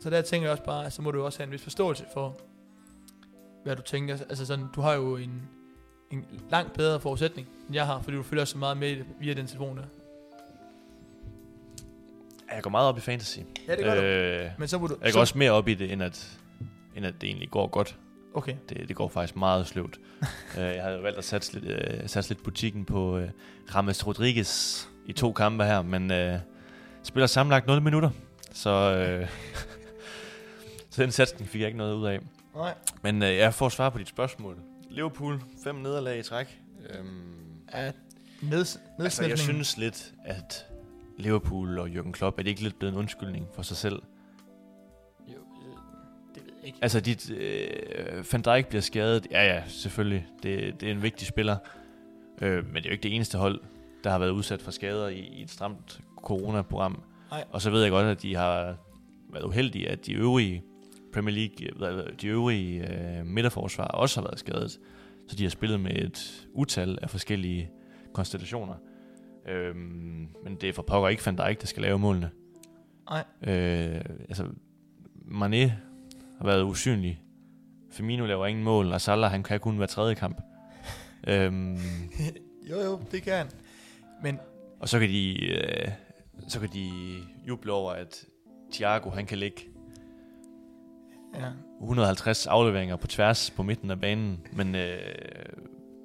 Så der tænker jeg også bare, så må du også have en vis forståelse for, hvad du tænker. Altså sådan, du har jo en, en langt bedre forudsætning, end jeg har, fordi du følger så meget med via den telefon der. Jeg går meget op i fantasy. Ja, det gør øh, du. øh, Men så må du... Jeg så, går også mere op i det, end at, end at det egentlig går godt. Okay. Det, det går faktisk meget sløvt. uh, [LAUGHS] jeg havde jo valgt at satse lidt, uh, satse lidt butikken på uh, Rames Rodriguez i to kampe her, men uh, spiller sammenlagt 0 minutter. Så, uh, [LAUGHS] så den satsning fik jeg ikke noget ud af. Nej. Men uh, jeg får svar på dit spørgsmål. Liverpool, fem nederlag i træk. Um, Ja, neds, altså, jeg synes lidt, at Liverpool og Jürgen Klopp, er det ikke lidt blevet en undskyldning for sig selv? Jo, øh, det ved jeg ikke. Altså, dit, øh, Van Dijk bliver skadet. Ja, ja, selvfølgelig. Det, det er en vigtig spiller. Øh, men det er jo ikke det eneste hold, der har været udsat for skader i, i et stramt coronaprogram. Nej. Og så ved jeg godt, at de har været uheldige, at de øvrige Premier League, hvad- de øvrige øh, midterforsvar også har været skadet. Så de har spillet med et utal af forskellige konstellationer. Øhm, men det er for pokker ikke Van Dijk, der skal lave målene. Nej. Øh, altså, Mané har været usynlig. Firmino laver ingen mål, og Salah han kan kun være tredje kamp. øhm, [LAUGHS] jo, jo, det kan han. Men og så kan de øh, så kan de juble over, at Thiago han kan lægge ja, 150 afleveringer på tværs på midten af banen, men, øh,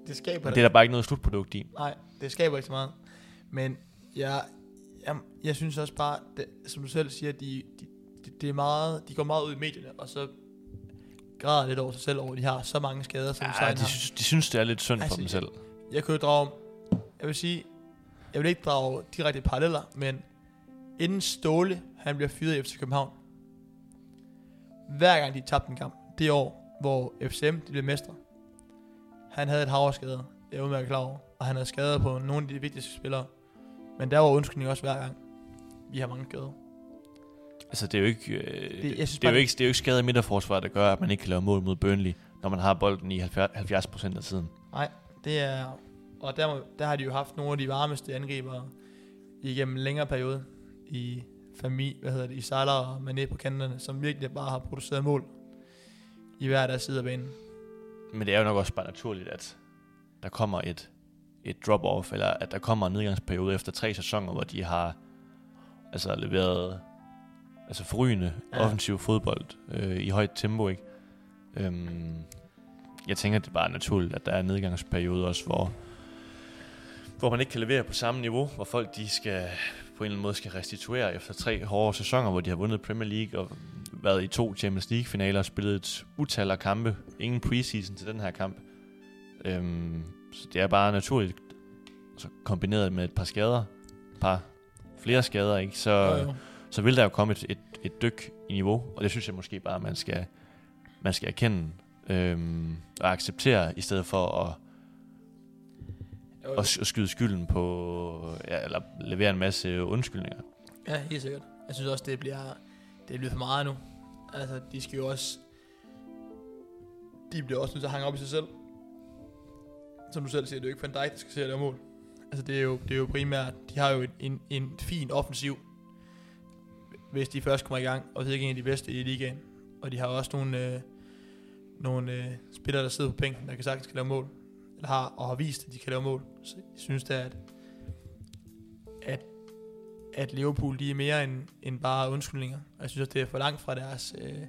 det skaber men det er der bare ikke noget slutprodukt i. Nej, det skaber ikke så meget. Men jeg, jeg, jeg synes også bare, det, som du selv siger, de, de, de, det er meget, de går meget ud i medierne, og så græder lidt over sig selv over, at de har så mange skader, som Ja, de, synes, de synes, det er lidt synd Altså, for dem selv. Jeg kunne jo drage, jeg vil sige, jeg vil ikke drage direkte paralleller, men inden Ståle, han bliver fyret i FC København, hver gang de tabte en kamp, det år, hvor FCM de blev mestre, han havde et hav af skader, det er jeg udmærket klar over, og han havde skader på nogle af de vigtigste spillere, men der var undskyldning også hver gang, vi har mange skader. Altså, det er jo ikke, øh, det, jeg synes det, er jo ikke, det er jo ikke skadet midterforsvar, der gør, at man ikke kan lave mål mod Burnley, når man har bolden i 70 procent af tiden. Det er, og der, der har de jo haft nogle af de varmeste angribere igennem en længere periode i familie, hvad hedder det, i Salah og Mané på kanterne, som virkelig bare har produceret mål i hver deres side af banen. Men det er jo nok også bare naturligt, at der kommer et, et drop-off, eller at der kommer en nedgangsperiode efter tre sæsoner, hvor de har altså leveret altså forrygende ja. offensiv fodbold øh, i højt tempo, ikke? Øhm, jeg tænker, det er bare naturligt, at der er en nedgangsperiode også, hvor, hvor man ikke kan levere på samme niveau, hvor folk de skal på en eller anden måde skal restituere efter tre hårde sæsoner, hvor de har vundet Premier League og været i to Champions League-finaler og spillet et utal af kampe. Ingen preseason til den her kamp. Øhm, så det er bare naturligt, så kombineret med et par skader, et par flere skader, ikke? Så, Jo, jo. så vil der jo komme et, et, et dyk i niveau, og det synes jeg måske bare, man skal, man skal erkende øhm, og acceptere, i stedet for at, at skyde skylden på, ja, eller levere en masse undskyldninger. Ja, helt sikkert. Jeg synes også, det bliver, det bliver for meget nu. Altså, de skal jo også... De bliver også nødt til at hænge op i sig selv. Som du selv siger, det er jo ikke Van Dijk, der skal se lave mål. Altså, det er jo, det er jo primært... De har jo en, en, en fin offensiv, hvis de først kommer i gang, og det er ikke en af de bedste i ligaen. Og de har også nogle, øh, nogle øh, spillere, der sidder på bænken, der kan sagtens kan lave mål. Eller har, og har vist, at de kan lave mål. Så jeg synes da, at, at, at Liverpool, de er mere end, end bare undskyldninger. Og jeg synes også, det er for langt fra deres... Øh,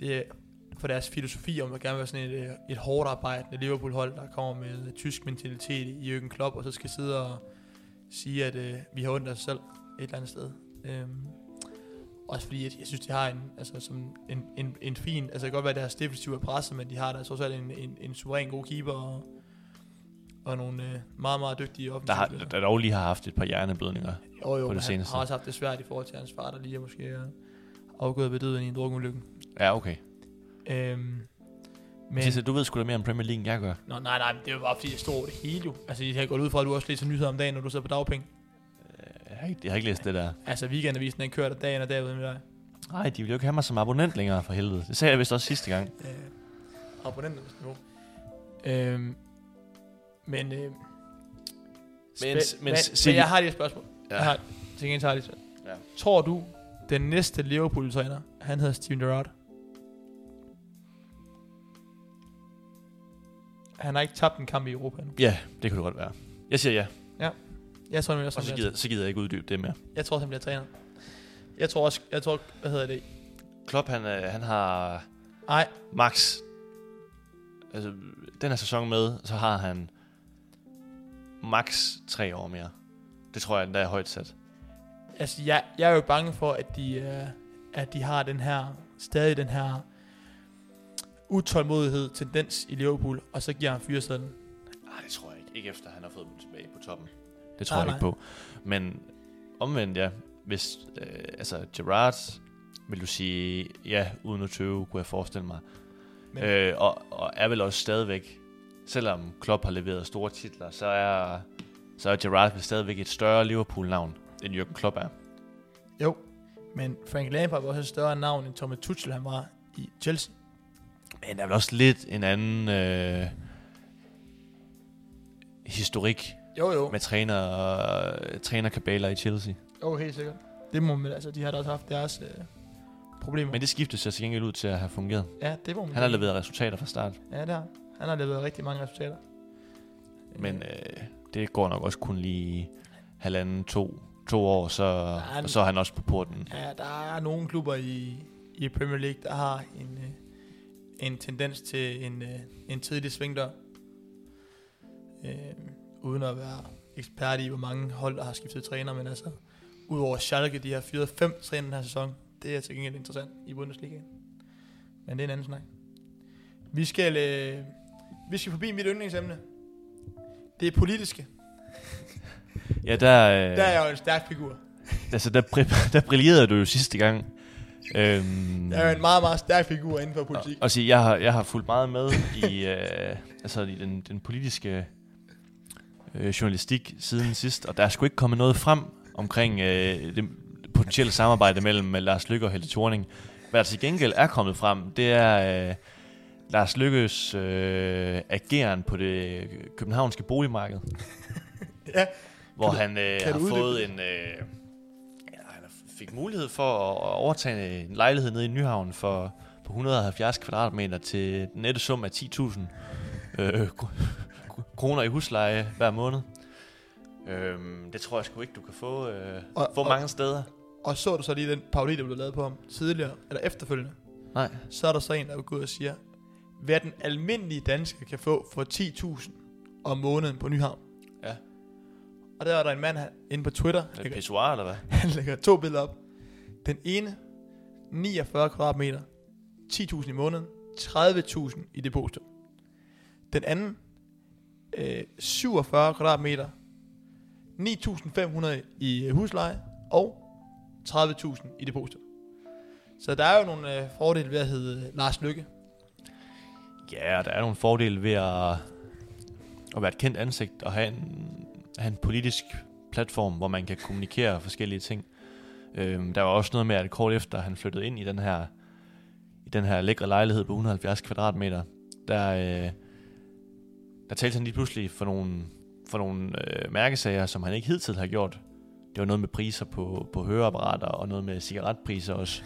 det er for deres filosofi om at gerne være sådan et, øh, et hårdt arbejdende Liverpool-hold, der kommer med tysk mentalitet i Jürgen Klopp, og så skal sidde og sige, at øh, vi har ondt af os selv et eller andet sted. Øhm, også fordi, at jeg synes, de har en, altså, som en, en, en fin... Altså, det kan godt være, at deres defensiv er presset, men de har da trods alt en, en, en suveræn god keeper og, og nogle øh, meget, meget dygtige Der, offensive har, spillere. der dog lige har haft et par hjerneblødninger. Jo, jo, på det han seneste. har også haft det svært i forhold til hans far, der lige er måske er afgået ved døden i en drukulykke. Ja, okay. Øhm, Men, så, du ved sgu da mere om Premier League, end jeg gør. Nå, nej, nej, det er jo bare fordi, det står over det hele jo. Altså, jeg har gået ud fra, at du også læser nyheder om dagen, når du sidder på dagpenge. Jeg har ikke, jeg har ikke læst det der. Altså, weekendavisen, den kører der dagen og dagen med dig. Nej, de vil jo ikke have mig som abonnent længere, for helvede. Det sagde jeg vist også sidste gang. Øh, abonnenternes niveau. Øhm, men, øh, Men- men men, men jeg har lige et spørgsmål. Ja. Ja. Jeg har, til gengæld har lige et spørgsmål. Ja. Tror du, den næste Liverpool-træner, han hedder Steven Gerrard? Han har ikke tabt en kamp i Europa endnu. Ja, det kunne det godt være. Jeg siger ja, Jeg tror, han også, og så gider, så gider jeg ikke uddybe det mere. jeg tror, han bliver træner. Jeg tror også, jeg tror, hvad hedder det? Klopp, han, øh, han har Nej, max... Altså, den her sæson med, så har han max tre år mere. Det tror jeg, den der er højt sat. altså jeg, jeg er jo bange for, at de, øh, at de har den her, stadig den her utålmodighed, tendens i Liverpool, og så giver han fyresedlen. Nej, det tror jeg ikke. Ikke efter, han har fået dem tilbage på toppen. Det tror Nej, jeg ikke på. Men omvendt, ja. Hvis, øh, altså, Gerrard, vil du sige, ja, uden at tøve, kunne jeg forestille mig. Men- Øh, og, og er vel også stadigvæk, selvom Klopp har leveret store titler, så er, så er Gerrard vel stadigvæk et større Liverpool-navn, end Jürgen Klopp er. Jo, men Frank Lampard var også et større navn, end Thomas Tuchel han var i Chelsea. Men der er vel også lidt en anden øh, historik Jo, jo. med træner, trænerkabaler i Chelsea. Jo, helt sikkert. Det må man, altså, de har da også haft deres øh, problemer. Men det skiftes så til gengæld ud til at have fungeret. ja, det må man Han har leveret resultater fra start. Ja, det har. Han har leveret rigtig mange resultater. Men øh, det går nok også kun lige halvanden, to, to år, så, men- og så er han også på porten. Ja, der er nogle klubber i, i Premier League, der har en, øh, en tendens til en, øh, en tidlig svingdør. Øh, uden at være ekspert i, hvor mange hold, der har skiftet træner, men altså, udover Schalke, de har fyret fem træner den her sæson. Det er til gengæld interessant i Bundesligaen. Men det er en anden snak. Vi skal, øh, vi skal forbi mit yndlingsemne. Det er politiske. [LAUGHS] Ja, der, øh, Der er jeg jo en stærk figur. altså, der, [LAUGHS] der brillerede du jo sidste gang. Øhm, Jeg er en meget, meget stærk figur inden for politik. Og, og sige, jeg har, jeg har fulgt meget med i, øh, altså i den, den politiske øh, journalistik siden sidst, og der er sgu ikke kommet noget frem omkring øh, det potentielle samarbejde mellem øh, Lars Lykke og Helle Thorning. Hvad der til gengæld er kommet frem, det er øh, Lars Lykkes øh, ageren på det københavnske boligmarked, [LAUGHS] Ja, hvor du- han øh, kan har fået en... Øh, fik mulighed for at overtage en lejlighed nede i Nyhavn for på 170 kvadratmeter til nette sum af 10.000 øh, kroner i husleje hver måned. Øhm, det tror jeg sgu ikke, du kan få, øh, Og- få og- mange steder. Og så du så lige den parodi, der blev lavet på ham tidligere, eller efterfølgende. Nej. Så er der så en, der er gået og siger, hvad den almindelige dansker kan få for 10.000 om måneden på Nyhavn. Ja. Og der er der en mand her, inde på Twitter, Er det lægger, pissoir, eller hvad? han lægger to billeder op. Den ene, 49 kvadratmeter, 10.000 i måneden, 30.000 i depositum. Den anden, øh, 47 kvadratmeter, 9.500 i øh, husleje, og 30.000 i depositum. Så der er jo nogle øh, fordele ved at hedde øh, Lars Lykke. Ja, der er nogle fordele ved at, at være et kendt ansigt og have en, have en politisk platform, hvor man kan kommunikere forskellige ting. Øhm, der var også noget med, at kort efter han flyttede ind i den her, i den her lækre lejlighed på 170 kvadratmeter, der, øh, der talte han lige pludselig for nogle, for nogle øh, mærkesager, som han ikke hidtil har gjort. Det var noget med priser på, på høreapparater og noget med cigaretpriser også,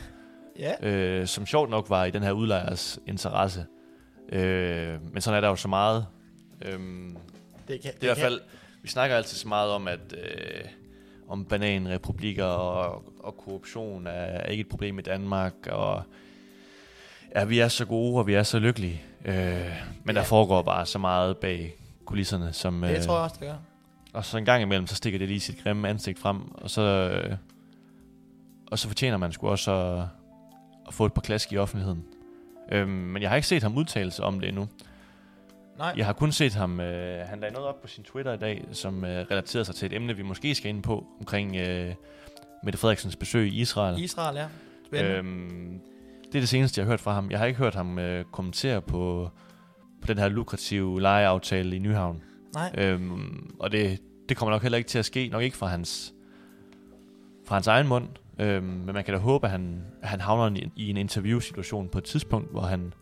Ja. øh, som sjovt nok var i den her udlejers interesse. Øh, men sådan er der jo så meget. Øhm, Det, kan, det er i hvert fald, vi snakker altid så meget om, at øh, om bananrepublikker og, og korruption er, er ikke et problem i Danmark, og ja, vi er så gode, og vi er så lykkelige. Øh, men ja. der foregår bare så meget bag kulisserne, som, Det øh, tror jeg også, det gør. og så en gang imellem, så stikker det lige sit grimme ansigt frem, og så, øh, og så fortjener man sgu også at, at få et par klask i offentligheden. Øhm, men jeg har ikke set ham udtale sig om det endnu. Nej, Jeg har kun set ham, øh, han lagde noget op på sin Twitter i dag, som øh, relaterer sig til et emne, vi måske skal ind på, omkring øh, Mette Frederiksens besøg i Israel. Israel, ja. Spændende. Øhm, det er det seneste, jeg har hørt fra ham. Jeg har ikke hørt ham øh, kommentere på, på den her lukrative lejeaftale i Nyhavn. Nej, Øhm, og det, det kommer nok heller ikke til at ske, nok ikke fra hans, fra hans egen mund. Øhm, men man kan da håbe, at han, at han havner i, i en interviewsituation på et tidspunkt, hvor han,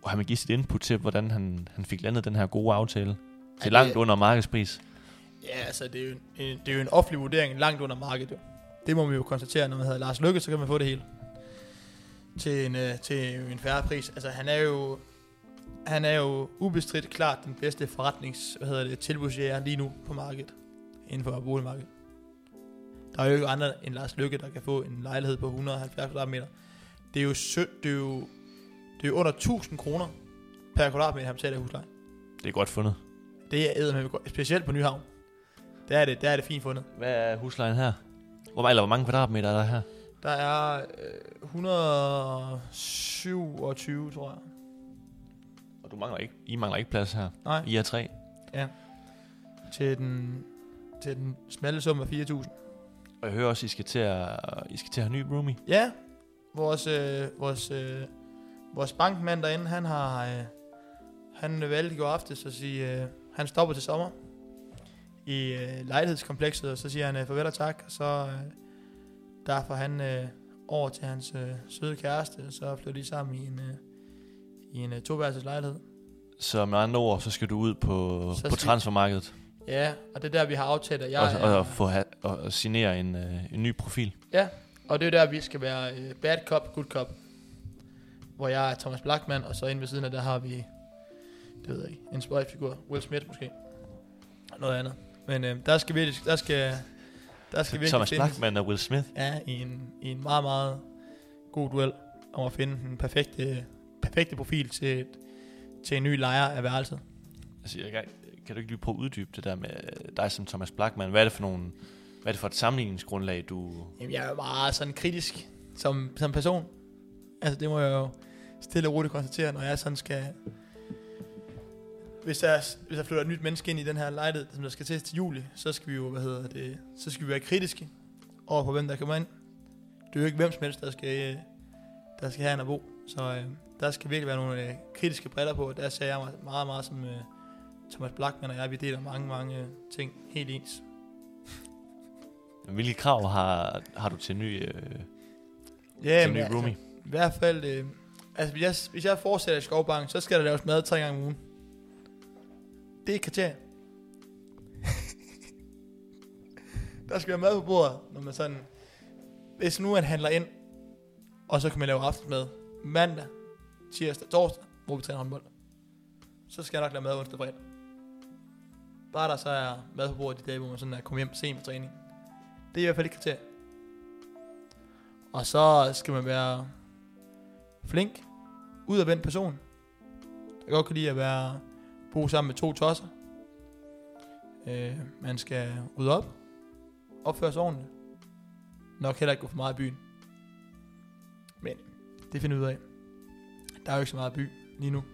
hvor han vil give sit input til, hvordan han, han fik landet den her gode aftale. Til langt under markedspris. ja, altså det er, jo en, det er jo en offentlig vurdering langt under markedet. Det må vi jo konstatere, når man hedder Lars Lykke, så kan man få det hele til en, øh, til en færre pris. Altså han er jo han er jo ubestridt klart den bedste forretnings, hvad hedder det, tilbudsjæger lige nu på markedet, inden for boligmarkedet. Der er jo ikke andre end Lars Lykke, der kan få en lejlighed på 170 kvadratmeter. Det er jo, sø, det er jo, det er jo under 1000 kroner per kvadratmeter, han betaler i husleje. Det er godt fundet. Det er eddermame godt, specielt på Nyhavn. Der er det, der er det fint fundet. Hvad er huslejen her? Hvor, eller hvor mange kvadratmeter er der her? Der er øh, 127, tror jeg. Og du mangler ikke, I mangler ikke plads her. Nej, I er tre. til den, til den smalle sum af 4.000. Og jeg hører også, I skal til at, I skal til at have ny roomie. Ja, vores, øh, vores, øh, vores bankmand derinde, han har, øh, han valgte i går aftes at sige, øh, han stopper til sommer i øh, lejlighedskomplekset, og så siger han øh, farvel og tak, og så øh, derfor han øh, over til hans øh, søde kæreste, og så flytter de sammen i en, øh, i en øh, toværelses lejlighed. Så med andre ord, så skal du ud på, Så på transfermarkedet Ja, og det er der, vi har aftalt, at jeg og, og, og, få ha, og, signere en, øh, en ny profil. Ja, og det er der, vi skal være øh, bad cop, good cop. Hvor jeg er Thomas Blackman, og så inde ved siden af, der har vi, det ved jeg ikke, en spøjfigur, Will Smith måske. Og noget andet. Men øh, der skal virkelig, der skal, der skal virkelig Thomas Blackman og Will Smith. ja, i en, i en meget, meget god duel om at finde den perfekte, perfekte profil til, et, til en ny lejer af værelset. Altså, jeg, kan, kan du ikke lige prøve at uddybe det der med øh, dig som Thomas Blackman? Hvad er det for nogle, hvad er det for et sammenligningsgrundlag, du... Jamen, jeg er jo meget sådan kritisk som, som person. Altså, det må jeg jo stille og roligt konstatere, når jeg sådan skal... Hvis der, hvis der flytter et nyt menneske ind i den her lejlighed, som der skal til til juli, så skal vi jo, hvad hedder det, så skal vi være kritiske over på, hvem der kommer ind. Det er jo ikke hvem som helst, der skal, øh, der skal have en at bo. Så øh, der skal virkelig være nogle øh, kritiske briller på, og der ser jeg mig meget, meget som øh, Thomas Blackman og jeg, vi deler mange, mange øh, ting helt ens. Hvilke krav har, har du til ny, øh, Ja, til ny roomie? I hvert fald, øh, altså hvis jeg, hvis jeg fortsætter i Skovbank, så skal der laves mad tre gange om ugen. Det er et kriterie. der skal være mad på bordet, når man sådan... Hvis nu man handler ind, og så kan man lave aftensmad mandag, tirsdag, torsdag, hvor vi træner håndbold. Så skal jeg nok lave mad onsdag fredag. Bare der så er mad på bordet de dage, hvor man sådan er kommet hjem sent fra træning. Det er i hvert fald et kriterie. Og så skal man være flink, udadvendt person. Jeg godt kan lide at være bo sammen med to tosser. Øh, man skal rydde op, opføre sig ordentligt. Nok heller ikke gå for meget i byen. Men det finder vi ud af. Der er jo ikke så meget by lige nu.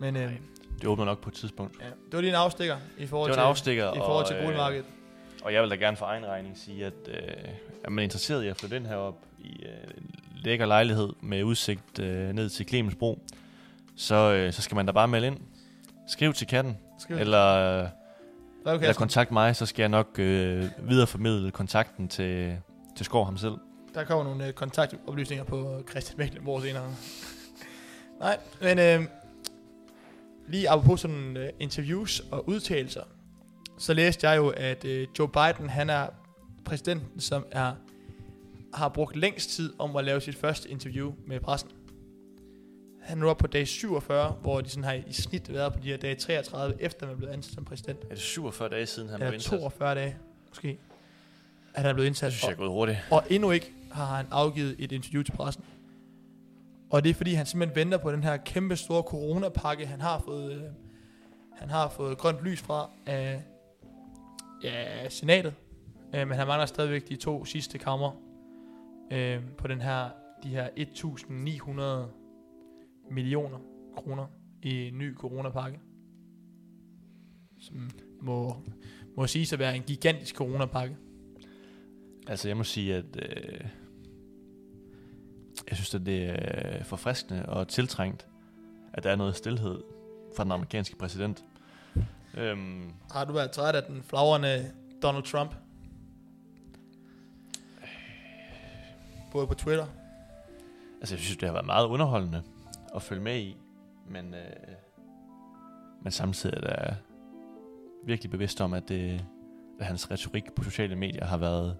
Men øh, Det åbner nok på et tidspunkt. ja, det var lige en afstikker i forhold Det var til, en afstikker. i forhold til øh, boligmarkedet. Og jeg vil da gerne for egen regning sige, at øh, er man interesseret i at flytte ind herop i øh, en lækker lejlighed med udsigt øh, ned til Clemensbro, så, øh, så skal man da bare melde ind. Skriv til katten, Skriv. eller, øh, eller eller kontakt mig, så skal jeg nok øh, videreformidle kontakten til, til Skov ham selv. Der kommer nogle øh, kontaktoplysninger på Christian Mecklenborg senere. [LAUGHS] Nej, men øh, lige apropos sådan øh, interviews og udtalelser, så læste jeg jo, at øh, Joe Biden, han er præsidenten, som er har brugt længst tid om at lave sit første interview med pressen. Han er nu oppe på dag 47, hvor de sådan har i snit været på de her dage 33, efter man er blevet ansat som præsident. Er det 47 dage siden, han blev Eller indsat? 42 dage, måske, at han er blevet indsat. Det synes jeg er gået hurtigt. Og endnu ikke har han afgivet et interview til pressen. Og det er fordi, han simpelthen venter på den her kæmpe store coronapakke, han har fået, øh, han har fået grønt lys fra af ja, senatet. Øh, men han mangler stadigvæk de to sidste kammer øh, på den her, de her 1900 millioner kroner i en ny coronapakke. Som må, må siges at være en gigantisk coronapakke. Altså, jeg må sige, at øh, jeg synes, at det er forfriskende og tiltrængt, at der er noget stillhed fra den amerikanske præsident. Øhm, Har du været træt af den flagrende Donald Trump? Både på Twitter. altså, jeg synes, det har været meget underholdende at følge med i, men, øh, men samtidig er jeg virkelig bevidst om, at, det, at hans retorik på sociale medier har været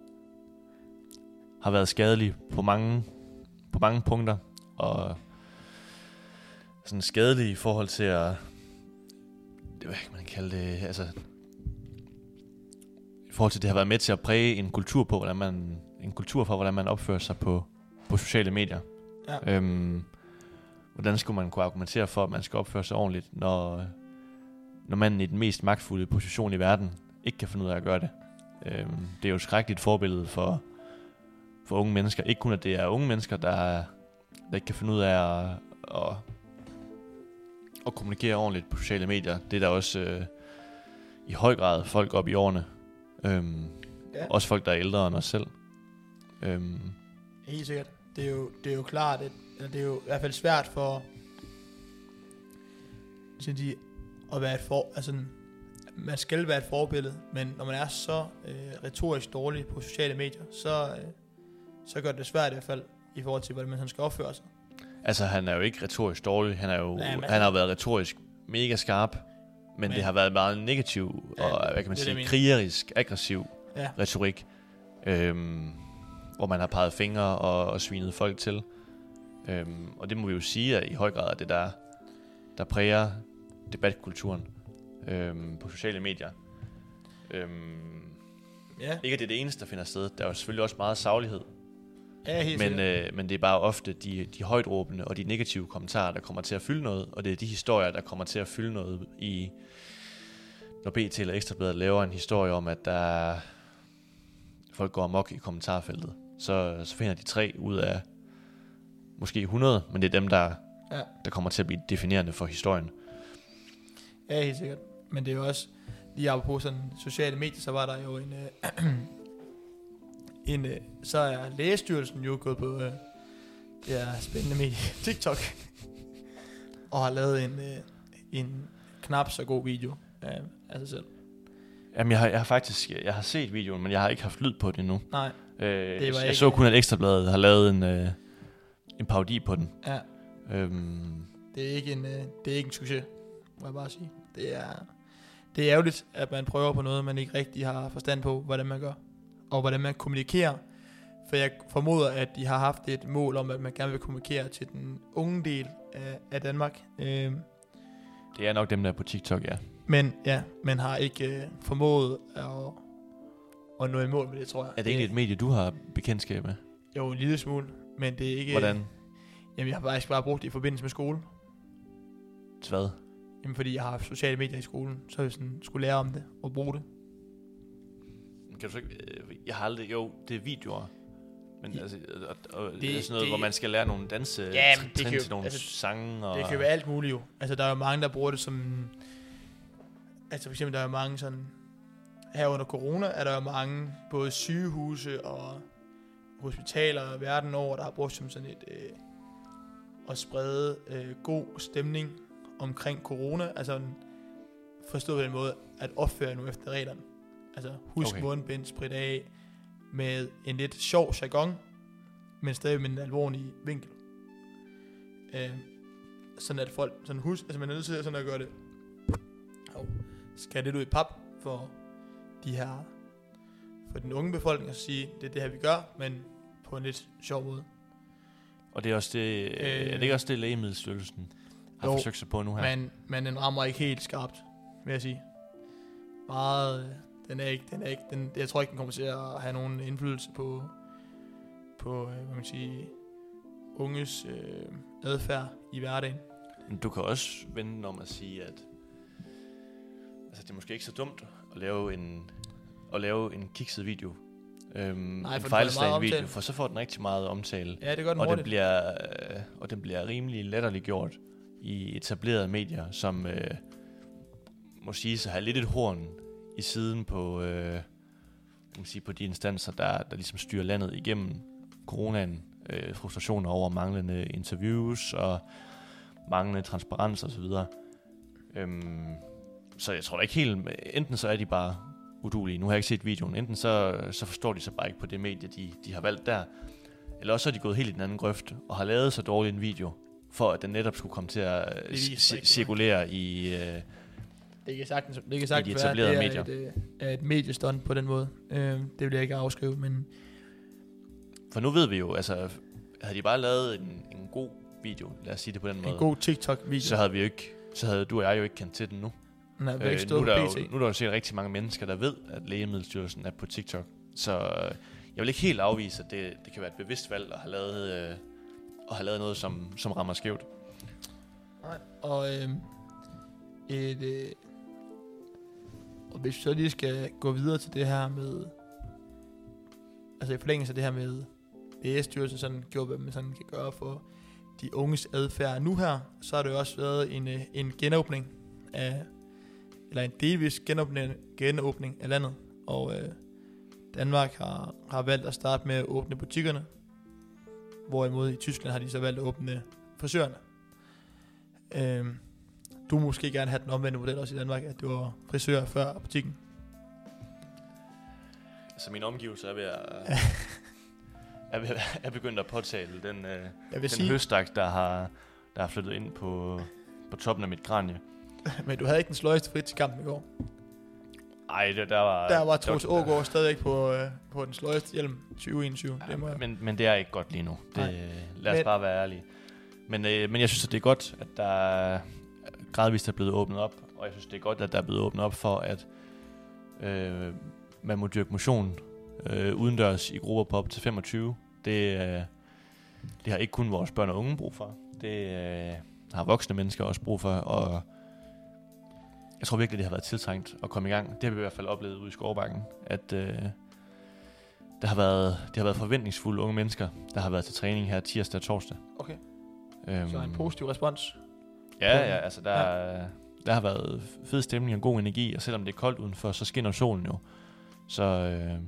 har været skadelig på mange på mange punkter og sådan skadelig i forhold til at det hvad kan man kalde det altså i forhold til det har været med til at præge en kultur på hvordan man en kultur for hvordan man opfører sig på på sociale medier. Ja. Øhm, hvordan skulle man kunne argumentere for at man skal opføre sig ordentligt når når manden i den mest magtfulde position i verden ikke kan finde ud af at gøre det. Øhm, det er jo et skrækkeligt forbillede for for unge mennesker. Ikke kun at det er unge mennesker, der, der ikke kan finde ud af at, at, at kommunikere ordentligt på sociale medier. Det er der også øh, i høj grad folk op i årene. Øhm, Ja. Også folk, der er ældre end os selv. Øhm, Helt sikkert. Det er jo, det er jo klart, at, det er jo i hvert fald svært for synes de, at være et for, altså, man skal være et forbillede, men når man er så øh, retorisk dårlig på sociale medier, så, øh, så gør det det svært i hvert fald, i forhold til, hvordan man skal opføre sig. altså, han er jo ikke retorisk dårlig. Han, er jo, Nej, men- han har været retorisk mega skarp. Men, Men- det har været meget negativ Ja, og, hvad kan man det det, sige, mener. krigerisk, aggressiv Ja, retorik, øhm, hvor man har peget fingre og, og svinet folk til. Øhm, og det må vi jo sige er i høj grad er det, der, der præger debatkulturen øhm, på sociale medier. Øhm, ja, ikke at det er det eneste, der finder sted. Der er jo selvfølgelig også meget saglighed. ja helt Men, øh, men det er bare ofte de, de højtråbende og de negative kommentarer, der kommer til at fylde noget. Og det er de historier, der kommer til at fylde noget i... Når BT eller Ekstrabladet laver en historie om, at der er, folk går amok i kommentarfeltet, så, så finder de tre ud af måske 100, men det er dem, der, Ja. der kommer til at blive definerende for historien. Ja, helt sikkert. Men det er jo også, lige på sådan sociale medier, så var der jo en, øh, [CLEARS THROAT] en øh, så er lægestyrelsen jo gået på øh, det er spændende medie, [LAUGHS] TikTok, og har lavet en, øh, en knap så god video af, af sig selv. Jamen, jeg har, jeg har faktisk jeg har set videoen, men jeg har ikke haft lyd på det endnu. Nej, Øh, var jeg ikke- så kun, at Ekstrabladet har lavet en, øh, en parodi på den. ja, Øhm, det er ikke en, øh, det er ikke en succes, må jeg bare sige. Det er, det er ærgerligt, at man prøver på noget, man ikke rigtig har forstand på, hvordan man gør, og hvordan man kommunikerer. For jeg formoder, at de har haft et mål om, at man gerne vil kommunikere til den unge del af, af Danmark. Øh, det er nok dem, der er på TikTok, ja. men ja, man har ikke øh, formået at, at nå i mål med det, tror jeg. Er det egentlig et medie, du har bekendtskab med? Jo, en lille smule, men det er ikke... Hvordan? Jamen, jeg har faktisk bare brugt det i forbindelse med skole. Til hvad? Jamen, fordi jeg har haft sociale medier i skolen, så jeg sådan skulle lære om det og bruge det. Kan du så ikke, øh, jeg har aldrig, jo, det er videoer. Men Ja. altså, og, og Det- er sådan noget, det- hvor man skal lære nogle danse Ja, men trin det kan jo- til nogle altså, sange. Og, Det kan jo være alt muligt jo. Altså, der er jo mange, der bruger det som... Altså, for eksempel, der er jo mange sådan... her under corona er der jo mange, både sygehuse og hospitaler verden over, der har brugt som sådan et, øh, at sprede øh, god stemning omkring corona. Altså forstået på den måde, at opføre nu efter reglerne. Altså husk okay. mundbind, sprit af, med en lidt sjov jargon, men stadig med en alvorlig vinkel. Øh, sådan at folk, sådan husk, altså man er nødt til sådan at gøre det, og skal det ud i pap for de her, for den unge befolkning at sige, det er det her vi gør, men på en lidt sjov måde. Og det er også det, øh, er det ikke også det, Lægemiddelstyrelsen har Jo, forsøgt sig på nu her? Men, men den rammer ikke helt skarpt, vil jeg sige. Meget, øh, den er ikke, den er ikke, den, jeg tror ikke, den kommer til at have nogen indflydelse på, på, øh, hvad man sige, unges øh, adfærd i hverdagen. Men du kan også vende om at sige, at altså, det er måske ikke så dumt at lave en, at lave en kikset video. Øhm, Nej, en for den får fejlslagen video, for så får den rigtig meget omtale. Ja, det gør den Og den, hurtigt. bliver, øh, og den bliver rimelig latterligt gjort i etablerede medier, som øh, må sige sig have lidt et horn i siden på, øh, kan man sige, på de instanser, der, der ligesom styrer landet igennem coronaen. Øh, frustrationer over manglende interviews og manglende transparens osv. Øhm, så jeg tror da ikke helt, enten så er de bare udulige, nu har jeg ikke set videoen, enten så, så forstår de sig bare ikke på det medie, de, de har valgt der, eller også er de gået helt i den anden grøft og har lavet så dårlig en video, for at den netop skulle komme til at cirkulere i... Øh, Det kan sagtens, det kan sagtens de være, etablerede at det er medier. et, øh, et mediestunt på den måde. Øh, det vil jeg ikke afskrive, men for nu ved vi jo, altså, havde de bare lavet en, en god video, lad os sige det på den måde, en god TikTok-video. så havde vi jo ikke, så havde du og jeg jo ikke kendt til den nu. Den har Øh, nu, er der jo, nu er der jo set rigtig mange mennesker, der ved, at Lægemiddelstyrelsen er på TikTok. Så øh, jeg vil ikke helt afvise, at det, det kan være et bevidst valg at have lavet, øh, at have lavet noget, som, som rammer skævt. Nej. Og øh, et, øh, og hvis vi så lige skal gå videre til det her med, altså i forlængelse af det her med lægestyrelsen sådan gjort, hvad man sådan kan gøre for de unges adfærd nu her, så har det jo også været en, øh, en genåbning af, eller en delvis genåbning, genåbning af landet, og øh, Danmark har, har valgt at starte med at åbne butikkerne, hvorimod i Tyskland har de så valgt at åbne frisørerne. Øhm, du må måske gerne have den omvendte model også i Danmark, at du var frisør før butikken. Altså min omgivelse er ved at, [LAUGHS] er, ved, er begyndt at påtale den, øh, den sige, høstak, der har, der har flyttet ind på, på toppen af mit kranie. [LAUGHS] men du havde ikke den sløjeste frit til kampen i går. Ej, det, der var... Der var Troels Ågaard stadigvæk på, øh, på den sløjeste hjelm 2021. Ja, det må jeg. men, men det er ikke godt lige nu. Det, Nej. lad os Men- bare være ærlige. Men, øh, men jeg synes, at det er godt, at der er gradvist er blevet åbnet op, og jeg synes, det er godt, at der er blevet åbnet op for, at øh, man må dyrke motion øh, udendørs i grupper på op til 25. Det, øh, det har ikke kun vores børn og unge brug for. Det øh, har voksne mennesker også brug for, og jeg tror virkelig, det har været tiltrængt at komme i gang. Det har vi i hvert fald oplevet ude i Skovbakken, at øh, der har været, det har været forventningsfulde unge mennesker, der har været til træning her tirsdag og torsdag. Okay. Øhm, Så en positiv respons. Ja, ja, altså der, ja. der har været fed stemning og god energi, og selvom det er koldt udenfor, så skinner solen jo. Så, øh,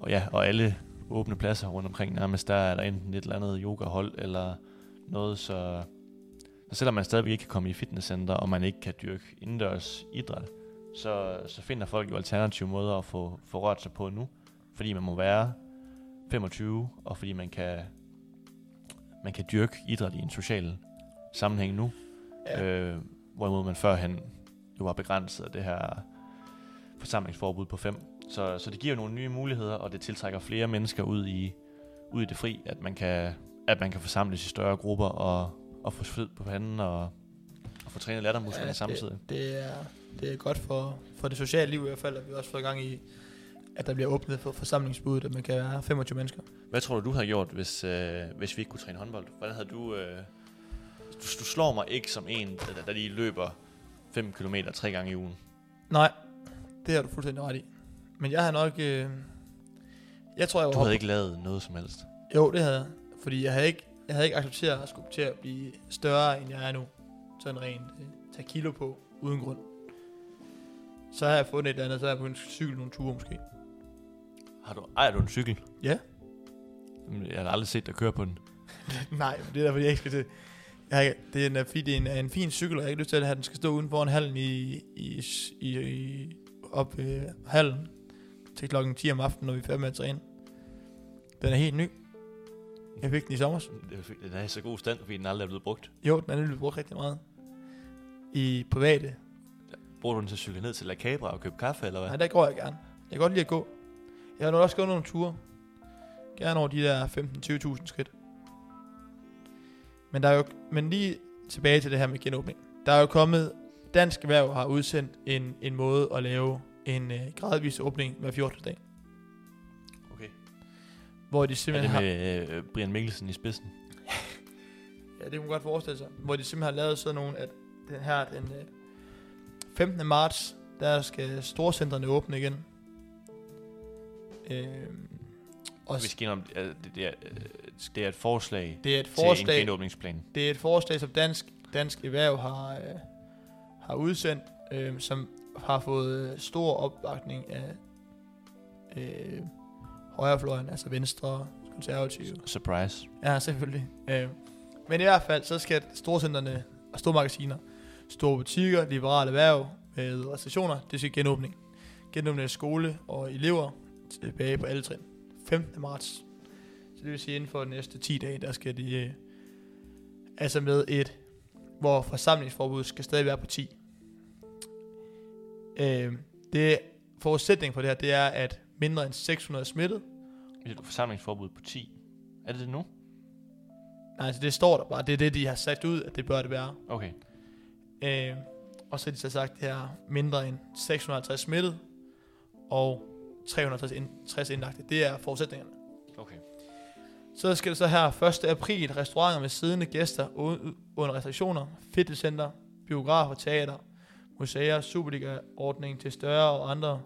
og ja, og alle åbne pladser rundt omkring nærmest, der er der enten et eller andet yogahold eller noget, så, så selvom man stadigvæk ikke kan komme i fitnesscenter, og man ikke kan dyrke indendørs idræt, så, så finder folk jo alternative måder at få, få rørt sig på nu, fordi man må være 25, og fordi man kan, man kan dyrke idræt i en social sammenhæng nu, Ja. Øh, hvorimod man førhen jo var begrænset af det her forsamlingsforbud på fem. Så, så det giver jo nogle nye muligheder, og det tiltrækker flere mennesker ud i, ud i det fri, at man kan, at man kan forsamles i større grupper og, og få sved på panden og, og få trænet lattermusklerne ja, samtidig. Det, det, er, det er godt for, for det sociale liv i hvert fald, at vi også får gang i, at der bliver åbnet for forsamlingsbuddet, at man kan være 25 mennesker. Hvad tror du, du havde gjort, hvis, øh, hvis vi ikke kunne træne håndbold? Hvordan havde du... Øh, du, du slår mig ikke som en, der, der lige løber 5 km tre gange i ugen. Nej, det har du fuldstændig ret i. Men jeg har nok... Øh, jeg tror, jeg var Du havde ikke lavet noget som helst. Jo, det havde jeg. Fordi jeg havde ikke, jeg havde ikke accepteret at skulle til at blive større, end jeg er nu. Sådan rent øh, tage kilo på, uden grund. Så har jeg fundet et eller andet, så har jeg begyndt at cykle nogle ture måske. Har du, ejer du en cykel? Ja. Jamen, Jeg har aldrig set dig køre på den. [LAUGHS] Nej, men det er derfor, jeg ikke skal til. Jeg det er en, fordi det er en, er en fin cykel, og jeg har ikke lyst til, at have, den skal stå uden foran hallen i, i, i, i op øh, hallen til klokken 10 om aftenen, når vi er færdige med at træne. Den er helt ny. Jeg fik den i sommer. Er Den er i så god stand, fordi den aldrig er blevet brugt. Jo, den er nemlig brugt rigtig meget. I private. Bruger du den til at cykle ned til La Cabra og købe kaffe, eller hvad? Nej, der går jeg gerne. Jeg kan godt lide at gå. Jeg har nu også gået nogle ture. Gerne over de der 15-20.000 skridt. Men, der er jo, men lige tilbage til det her med genåbning. Der er jo kommet, Dansk Erhverv har udsendt en, en måde at lave en øh, gradvis åbning hver 14. dag. Hvor de Er simpelthen det har, med øh, Brian Mikkelsen i spidsen? [LAUGHS] ja, det kan man godt forestille sig. Hvor de simpelthen har lavet sådan nogle, at den her, den øh, 15. marts, der skal storcentrene åbne igen. Øh, og Vi skal om, det, det, er, øh, det er et forslag, det er et til en forslag, genåbningsplan. Det er et forslag, som Dansk, Dansk Erhverv har, øh, har udsendt, øh, som har fået øh, stor opbakning af øh, højrefløjen, altså Venstre, Konservative. Surprise. Ja, selvfølgelig. Øh, men i hvert fald, så skal storcentrene og store magasiner, store butikker, liberale erhverv med restriktioner, det skal genåbning. Genåbning af skole og elever tilbage på alle trin. 15. marts. Så det vil sige, inden for de næste 10 dage, der skal de... Øh, altså med et, hvor forsamlingsforbud skal stadig være på 10. Øh, det forudsætning for det her, det er, at mindre end 600 er smittet. Et forsamlingsforbud på 10. Er det det nu? Nej, altså det står der bare. Det er det, de har sat ud, at det bør det være. Okay. Øh, og så har de så sagt, at det er mindre end 650 smittet, og 360 indlagte. Det er forudsætningerne. Okay. Så skal det så her 1. april restauranter med siddende gæster under restriktioner, fitnesscenter, biografer, teater, museer, Superliga-ordning til større og andre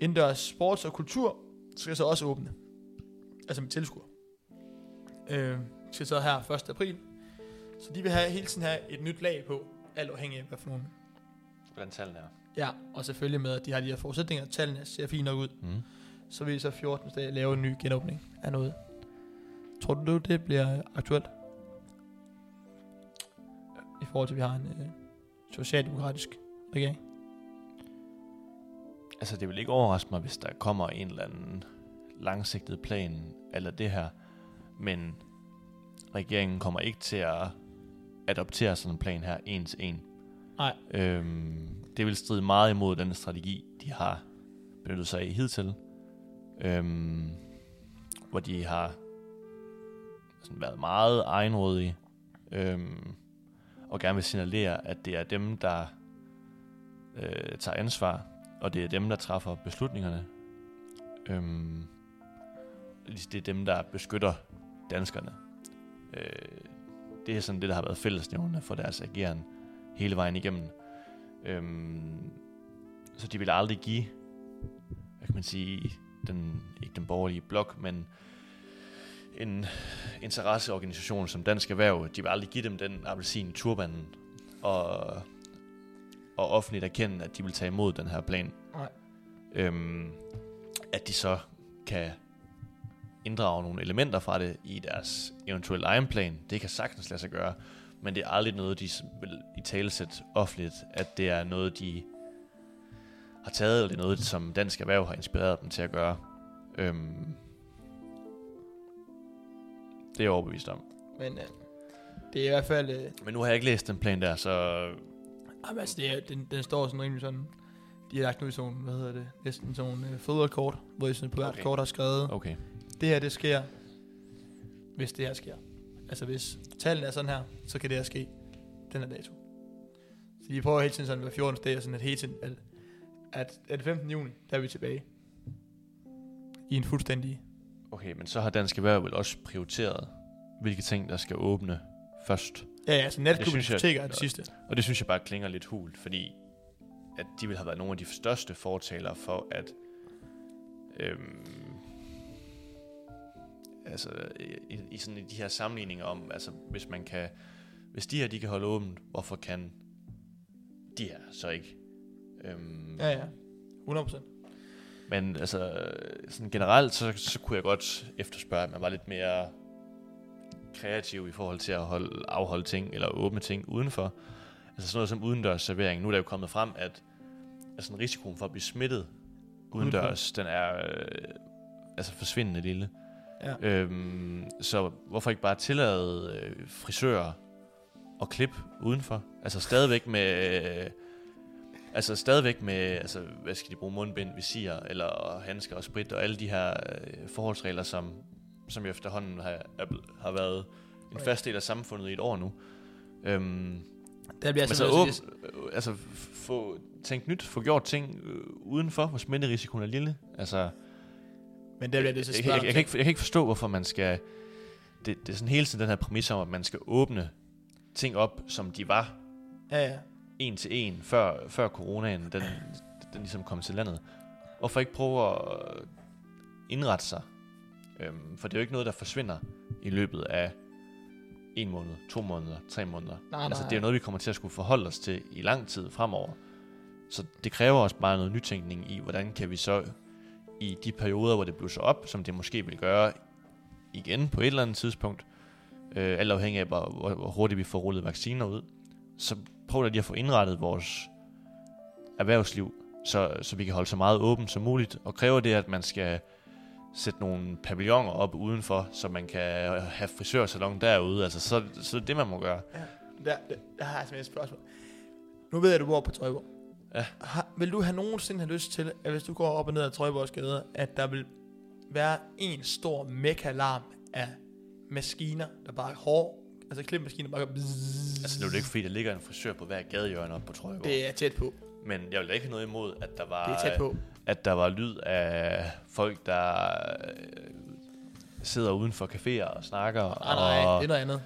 indendørs sports og kultur skal så også åbne. Altså med tilskuer. Øh, skal så her 1. april. Så de vil have, hele tiden have et nyt lag på, alt afhængig af hvad for nogle. Hvordan tallene er. Ja, og selvfølgelig med, at de har de her forudsætninger, tallene ser fint nok ud. Mm. Så vil de så 14. dag lave en ny genåbning af noget. Tror du, det bliver aktuelt? I forhold til, at vi har en øh, socialdemokratisk regering. Altså, det vil ikke overraske mig, hvis der kommer en eller anden langsigtet plan, eller det her. Men regeringen kommer ikke til at adoptere sådan en plan her en til en. Nej. Øhm, det vil stride meget imod den strategi, de har benyttet sig af hidtil. Øhm, hvor de har sådan været meget egenrådige. Øhm, og gerne vil signalere, at det er dem, der øh, tager ansvar, og det er dem, der træffer beslutningerne. Øhm, det er dem, der beskytter danskerne. Øh, det er sådan det, der har været fællesnævnende for deres ageren hele vejen igennem. Øhm, så de vil aldrig give, hvad kan man sige, den, ikke den borgerlige blok, men en interesseorganisation som Dansk Erhverv, de vil aldrig give dem den appelsin i turbanen, og, og offentligt erkende, at de vil tage imod den her plan. Nej. Øhm, at de så kan inddrage nogle elementer fra det i deres eventuelle egen plan. Det kan sagtens lade sig gøre, men det er aldrig noget, de vil i talesæt offentligt, at det er noget, de har taget, eller det er noget, som Dansk Erhverv har inspireret dem til at gøre. Øhm, det er jeg overbevist om. Men øh, det er i hvert fald... Øh, Men nu har jeg ikke læst den plan der, så jamen, altså, det er, den, den står sådan rimelig sådan... De har lagt nu i sådan, hvad hedder det, næsten sådan nogle øh, fodboldkort, hvor de sådan på hvert Okay. kort har skrevet, okay. det her, det sker, hvis det her sker. Altså hvis tallene er sådan her, så kan det her ske den her dato. Så de prøver hele tiden sådan hver 14. dag, og sådan at hele tiden, at, at, at 15. juni, der er vi tilbage. I en fuldstændig... Okay, men så har Dansk Erhverv vel også prioriteret, hvilke ting, der skal åbne først. Ja, ja, altså natklubben jeg- diskoteker er det sidste. Og det synes jeg bare klinger lidt hult, fordi at de vil have været nogle af de største fortalere for, at øhm, altså i, i, sådan i de her sammenligninger om, altså hvis man kan, hvis de her de kan holde åbent, hvorfor kan de her så ikke? Øhm, Ja, ja. 100%. Men altså, sådan generelt, så, så kunne jeg godt efterspørge, at man var lidt mere kreativ i forhold til at holde, afholde ting, eller åbne ting udenfor. Altså sådan noget som udendørs servering. Nu er der jo kommet frem, at altså, risikoen for at blive smittet udendørs, den er øh, altså forsvindende lille. Ja. Øhm, så hvorfor ikke bare tillade øh, frisører at klippe udenfor? Altså stadigvæk med... Øh, altså stadigvæk med, altså, hvad skal de bruge, mundbind, visir, eller handsker og sprit, og alle de her øh, forholdsregler, som, som jo efterhånden har, har været en fast del af samfundet i et år nu. Øhm, Der bliver altså, altså, åb, altså, øh, altså få tænkt nyt, få gjort ting øh, udenfor, hvor smitterisikoen er lille. Altså, men der bliver det så jeg, svært. jeg, jeg, kan ikke, jeg kan ikke forstå, hvorfor man skal... Det, det er sådan hele tiden den her præmis om, at man skal åbne ting op, som de var Ja, ja. en til en, før, før coronaen den, den ligesom kom til landet. Hvorfor ikke prøve at indrette sig? Øhm, for det er jo ikke noget, der forsvinder i løbet af en måned, to måneder, tre måneder. Nej, altså, nej. det er noget, vi kommer til at skulle forholde os til i lang tid fremover. Så det kræver også bare noget nytænkning i, hvordan kan vi så i de perioder, hvor det blusser op, som det måske vil gøre igen på et eller andet tidspunkt, øh, alt afhængig af, hvor, hvor hvor hurtigt vi får rullet vacciner ud, så prøv da lige at få indrettet vores erhvervsliv, så, så vi kan holde så meget åbent som muligt, og kræver det, at man skal sætte nogle pavilloner op udenfor, så man kan have frisørsalon derude, altså så, så er det det, man må gøre. Der, der, der har jeg simpelthen et spørgsmål. Nu ved jeg, at du bor på Trøjborg. Ja. Har, vil du have nogensinde have lyst til, at hvis du går op og ned ad Trøjborgs gader, at der vil være en stor mekalarm af maskiner, der bare er hård, altså klipmaskiner, der bare bzzz. Altså nu er det ikke fordi, der ligger en frisør på hver gadehjørne op på Trøjborg. Det er tæt på. Men jeg vil da ikke have noget imod, at der var, Det er tæt på. At der var lyd af folk, der øh, sidder uden for caféer og snakker. Nej, nej, og, det er noget andet.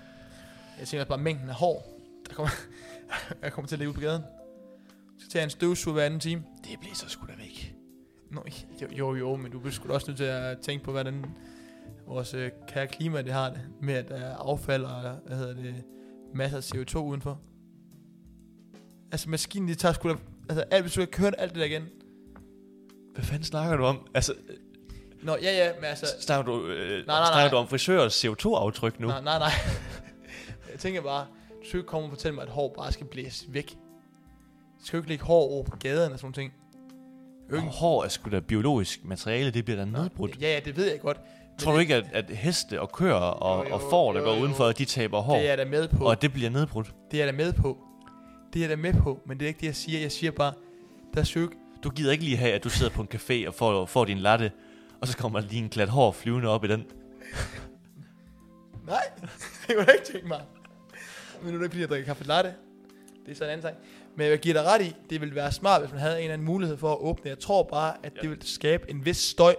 Jeg tænker bare mængden af hår, der kommer, [LAUGHS] jeg kommer til at ligge på gaden. Jeg skal tage en støvsuger hver anden time. Det bliver så sgu da væk. Nå, jo, jo, jo, men du bliver sgu også nødt til at tænke på, hvordan vores øh, kære klima det har det, med at der er affald og, hvad hedder det, masser af CO2 udenfor. Altså, maskinen, de tager sgu da, altså, alt, hvis du kan køre alt det der igen. Hvad fanden snakker du om? Altså, Nå, ja, ja, men altså, snakker du, øh, nej, snakker nej. du om frisørers CO2-aftryk nu? nej, nej, nej. [LAUGHS] jeg tænker bare, du skal ikke komme og fortælle mig, at hår bare skal blæses væk. Du skal jo ikke lægge hår over på gaderne og sådan ting. Og hår er sgu da biologisk materiale, det bliver da nedbrudt. Ja, ja, det ved jeg godt. Tror du ikke, at, at heste og køer og, Jo, jo, og får, der jo, går jo. udenfor, de taber hår, Det er da med på. og at det bliver nedbrudt? Det er da med på. Det er da med på, men det er ikke det, jeg siger. Jeg siger bare, der er jo ikke... Du gider ikke lige have, at du sidder på en café og får, får din latte, og så kommer der lige en klat hår flyvende op i den. [LAUGHS] Nej, det kunne jeg ikke tænke mig. Men nu er det ikke, fordi jeg drikker kaffe latte. Det er så en anden ting. Men jeg giver dig ret i, det ville være smart, hvis man havde en eller anden mulighed for at åbne. Jeg tror bare, at Ja. det vil skabe en vis støj.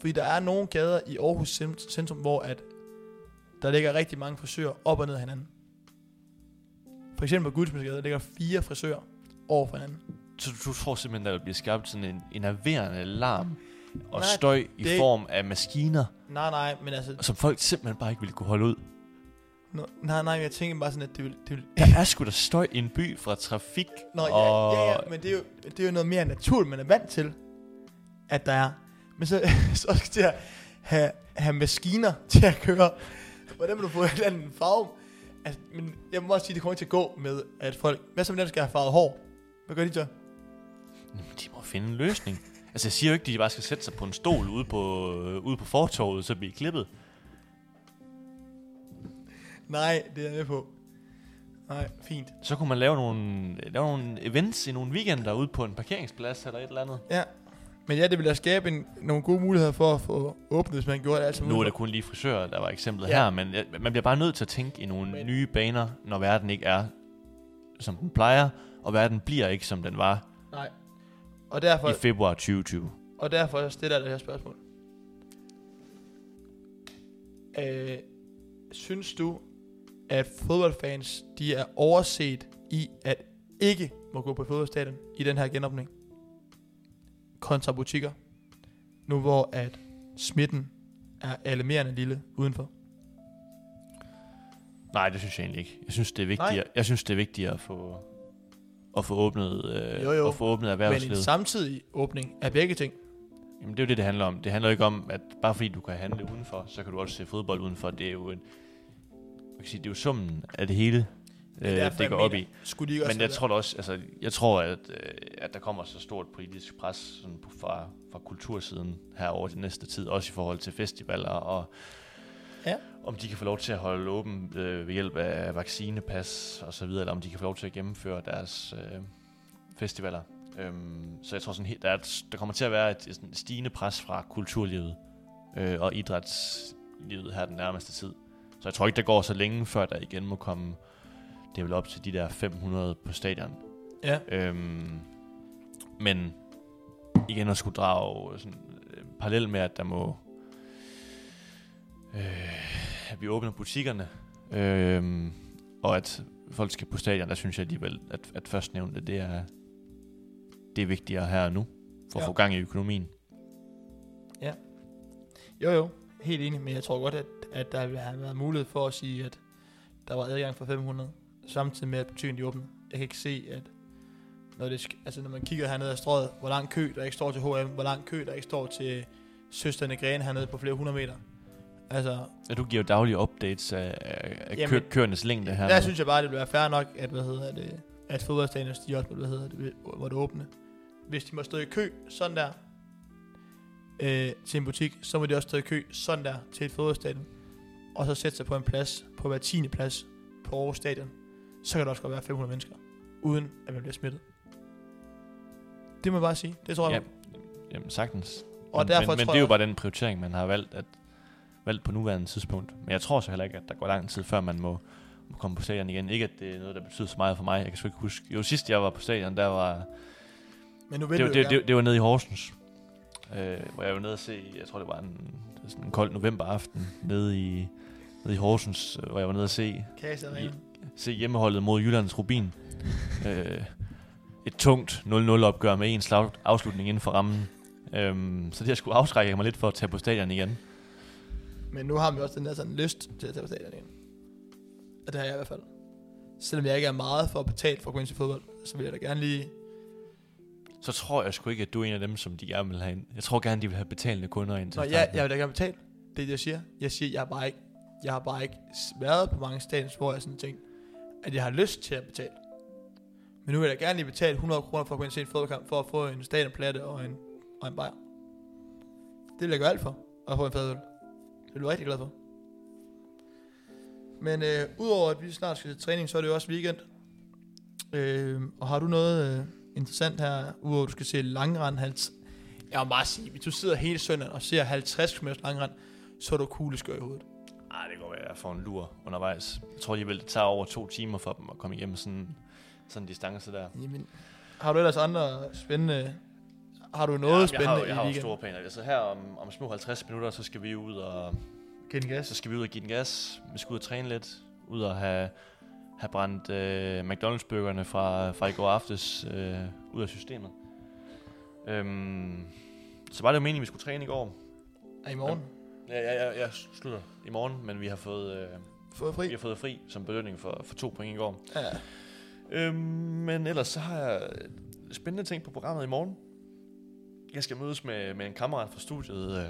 Fordi der er nogle gader i Aarhus cent- centrum, hvor at der ligger rigtig mange frisører op og ned af hinanden. For eksempel på Guldsmedsgade, der ligger fire frisører over for hinanden. Så du, du tror simpelthen, der vil blive skabt sådan en enerverende larm og Nej, støj i det- form af maskiner, Nej, nej, men altså... som folk simpelthen bare ikke ville kunne holde ud. Nå, nej, nej, jeg tænker bare sådan, at det vil... Det vil Der er sgu da støj i en by fra trafik Nå, ja, og... ja, ja, men det er, jo, det er jo noget mere naturligt, man er vant til, at der er. Men så, [LAUGHS] så skal at have, have maskiner til at køre. Hvordan vil du få en eller anden farve? Altså, men jeg må også sige, det kommer ikke til at gå med, at folk... Hvad så med dem, der skal have farvet hår? Hvad gør de så? De må finde en løsning. Altså, jeg siger jo ikke, at de bare skal sætte sig på en stol ude på, øh, ude på fortorvet, så bliver klippet. Nej, det er jeg med på. Nej, fint. Så kunne man lave nogle, lave nogle events i nogle weekender ude på en parkeringsplads eller et eller andet. Ja. Men ja, det vil da skabe en, nogle gode muligheder for at få åbnet, hvis man gjorde det alt. Nu er det kun lige frisører, der var eksemplet Ja. her, men man bliver bare nødt til at tænke i nogle Men- nye baner, når verden ikke er, som den plejer, og verden bliver ikke, som den var. Og derfor, i februar 2020. Og derfor stiller jeg det her spørgsmål. Øh, synes du, at fodboldfans de er overset i at ikke må gå på fodboldstadion i den her genåbning? Kontra butikker. Nu hvor at smitten er alarmerende lille udenfor. Nej, det synes jeg egentlig ikke. Jeg synes, det er vigtigere, jeg synes, det er vigtigere at få, at få åbnet, øh, Jo, jo. At få åbnet Men en erhvervslivet. samtidig åbning af begge ting. Jamen, det er jo det, det handler om. Det handler ikke om, at bare fordi du kan handle udenfor, så kan du også se fodbold udenfor. Det er jo en, man kan sige, det er jo summen af det hele, Det er øh, derfor, det går op mener, i. Skulle de ikke også Men jeg tror også, altså, jeg tror, at, øh, at der kommer så stort politisk pres sådan fra, fra kultursiden her over den næste tid, også i forhold til festivaler, og Ja. om de kan få lov til at holde åben øh, ved hjælp af vaccinepas og så videre, eller om de kan få lov til at gennemføre deres øh, festivaler. Øhm, så jeg tror sådan helt, der, er et, der kommer til at være et, et stigende pres fra kulturlivet øh, og idrætslivet her den nærmeste tid. Så jeg tror ikke, der går så længe, før der igen må komme det er vel op til de der 500 på stadion. Ja. Øhm, men igen at skulle drage sådan, øh, parallel med, at der må øh, at vi åbner butikkerne, øh, og at folk skal på stadion, der synes jeg alligevel, at, at førstnævnte, det er, det er vigtigere her og nu, for at Ja. få gang i økonomien. Jo, jo. Helt enig, men jeg tror godt, at, at der ville have været mulighed for at sige, at der var adgang for 500, samtidig med, at butikken de åbnede. Jeg kan ikke se, at når, det, altså, når man kigger hernede af strøget, hvor lang kø der ikke står til H&M, hvor lang kø der ikke står til Søsterne Grene hernede på flere hundrede meter. Altså, Ja, du giver jo daglige updates af, af, Jamen, kø, køernes længde her. der synes jeg bare, det ville være fair nok, at, hvad hedder det, at fodboldstadion de også, hvad hedder det, hvor det åbne. Hvis de må stå i kø sådan der, øh, til en butik, så må de også stå i kø sådan der til et fodboldstadion, og så sætte sig på en plads, på hver tiende plads på Aarhus Stadion. Så kan der også godt være 500 mennesker, uden at man bliver smittet. Det må jeg bare sige. Det tror jeg. Ja, jamen sagtens. Og men, derfor men, men tror det er jo bare den prioritering, man har valgt, at, valgt på nuværende tidspunkt. Men jeg tror så heller ikke, at der går lang tid, før man må, må komme på stadion igen. Ikke, at det er noget, der betyder så meget for mig. Jeg kan sgu ikke huske. Jo, sidst jeg var på stadion, der var... Men nu vil Det, det, det, jo det, det, det var nede i Horsens. Øh, hvor jeg var nede og se, jeg tror det var en, sådan en kold novemberaften, nede i, nede i Horsens, øh, hvor jeg var nede og se i- se hjemmeholdet mod Jyllands Rubin. øh, et tungt 0-0 opgør med en slag afslutning inden for rammen. Øhm, så det har skulle afskrække mig lidt for at tage på stadion igen. Men nu har vi også den der sådan lyst til at tage på stadion igen. Og det har jeg i hvert fald. Selvom jeg ikke er meget for at betale for at gå ind til fodbold, så vil jeg da gerne lige... Så tror jeg sgu ikke, at du er en af dem, som de gerne vil have ind. Jeg tror gerne, de vil have betalende kunder ind til Nå, ja, jeg vil da gerne betale. Det er det, jeg siger. Jeg siger, jeg har bare ikke, jeg har bare ikke været på mange stadions, hvor jeg sådan tænkt, at jeg har lyst til at betale. Men nu vil jeg da gerne lige betale 100 kroner for at gå ind til en fodboldkamp, for at få en stadionplatte og en, og en bajer. Det vil jeg gøre alt for, at få en fadøl. Det er du rigtig glad for. Men øh, udover at vi snart skal til træning, så er det jo også weekend. Øh, og har du noget øh, interessant her, udover at du skal se langrand, 50, jeg må bare sige, hvis du sidder hele søndagen og ser 50 km langrand, så er du kugleskør i hovedet. Ej, det går være, at jeg får en lur undervejs. Jeg tror alligevel, det tager over to timer for dem at komme igennem sådan, sådan en distance der. Jamen, har du ellers andre spændende... Har du noget ja, spændende jeg har, jeg har i weekenden? store planer. Altså her om, om små 50 minutter, så skal vi ud og Giv den gas. så skal vi ud og give den gas. Vi skal ud og træne lidt. Ud og have, have brændt øh, McDonald's-burgerne fra, fra i går aftes øh, ud af systemet. Øhm, så var det jo meningen, vi skulle træne i går. Er i morgen? Ja, ja, ja, jeg slutter i morgen, men vi har fået, øh, Fået fri? vi har fået fri som belønning for, for to point i går. Ja. Øhm, men ellers så har jeg spændende ting på programmet i morgen. Jeg skal mødes med, med en kammerat fra studiet. Øh,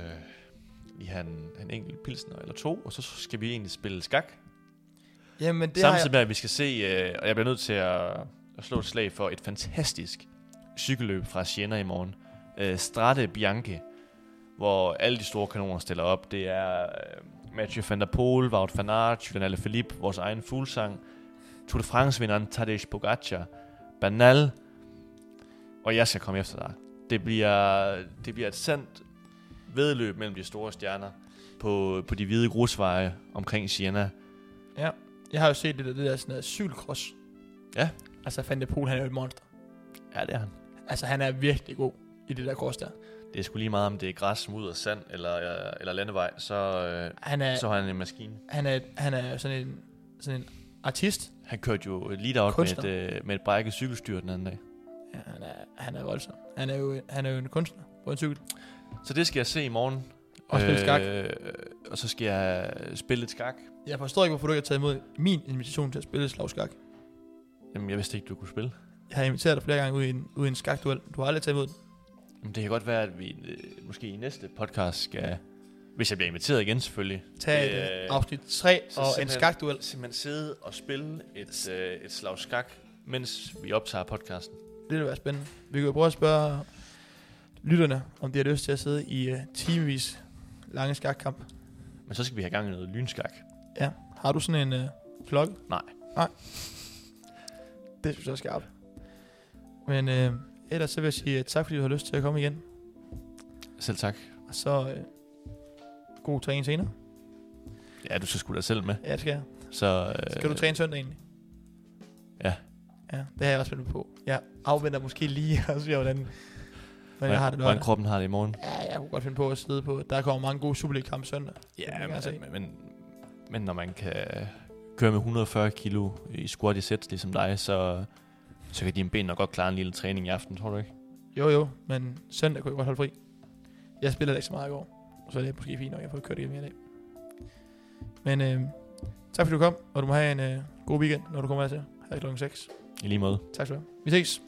vi har en, en enkelt pilsner eller to, og så skal vi egentlig spille skak. Jamen, det Samtidig har med, at vi skal se, øh, og jeg bliver nødt til at, at slå et slag for et fantastisk cykelløb fra Siena i morgen. Øh, Strade Bianche, hvor alle de store kanoner stiller op. Det er øh, Mathieu van der Poel, Wout van Aert, Julian Alaphilippe, vores egen fuglsang, Tour de France-vinderen Tadej Pogacar, Banal, og jeg skal komme efter dig. Det bliver, det bliver et sandt vedløb mellem de store stjerner på, på de hvide grusveje omkring Siena. Jeg, jeg har jo set det der, det der sådan noget cykelcross. Ja. Altså, Van de Poel, han er jo et monster. Ja, det er han. Altså, han er virkelig god i det der cross der. Det er sgu lige meget, om det er græs, mudder, sand eller, øh, eller landevej, så, øh, Han er, så har han en maskine. han er, han er sådan en, sådan en artist. Han kørte jo lead out med et, øh, med et brækket cykelstyr den anden dag. Ja, han er, han er voldsom. Han er, jo, han er jo en kunstner på en cykel. Så det skal jeg se i morgen. Og spille skak. Øh, og så skal jeg spille lidt skak. Jeg forstår ikke, hvorfor du ikke har taget imod min invitation til at spille slag skak. Jamen, jeg vidste ikke, du kunne spille. Jeg har inviteret dig flere gange ud i en, ud i en skakduel. Du har aldrig taget imod den. Men det kan godt være, at vi øh, måske i næste podcast skal, hvis jeg bliver inviteret igen selvfølgelig, Tag et, øh, afsnit 3 så og en skakduel. simpelthen sidde og spille et, øh, et slag skak, mens vi optager podcasten. Det vil være spændende. Vi kan jo prøve at spørge lytterne, om de har lyst til at sidde i uh, timevis lange skakkamp. Men så skal vi have gang i noget lynskak. Ja. Har du sådan en uh, klokke? Nej. Nej. Det synes jeg er skarpt. Men uh, ellers så vil jeg sige uh, tak, fordi du har lyst til at komme igen. Selv tak. Og så uh, god træning senere. Ja, du skal sgu da selv med. Ja, det skal jeg. Så, øh, Skal du træne søndag egentlig? Ja. Ja, det har jeg også spændt på. Jeg afventer måske lige og ser, hvordan, hvordan jeg har det hvordan kroppen har det i morgen. Ja, jeg kunne godt finde på at sidde på. Der kommer mange gode Superliga-kampe søndag. Ja, men, men, men, men når man kan køre med 140 kilo i squat i sæt, ligesom dig, så, så kan dine ben nok godt klare en lille træning i aften, tror du ikke? Jo, jo, men søndag kunne jeg godt holde fri. Jeg spillede ikke så meget i går, så det er måske fint nok, at jeg får kørt hjem i dag. Men øh, tak fordi du kom, og du må have en øh, god weekend, når du kommer her til. Her klokken 6. I lige måde. Tak skal du have. Vi ses.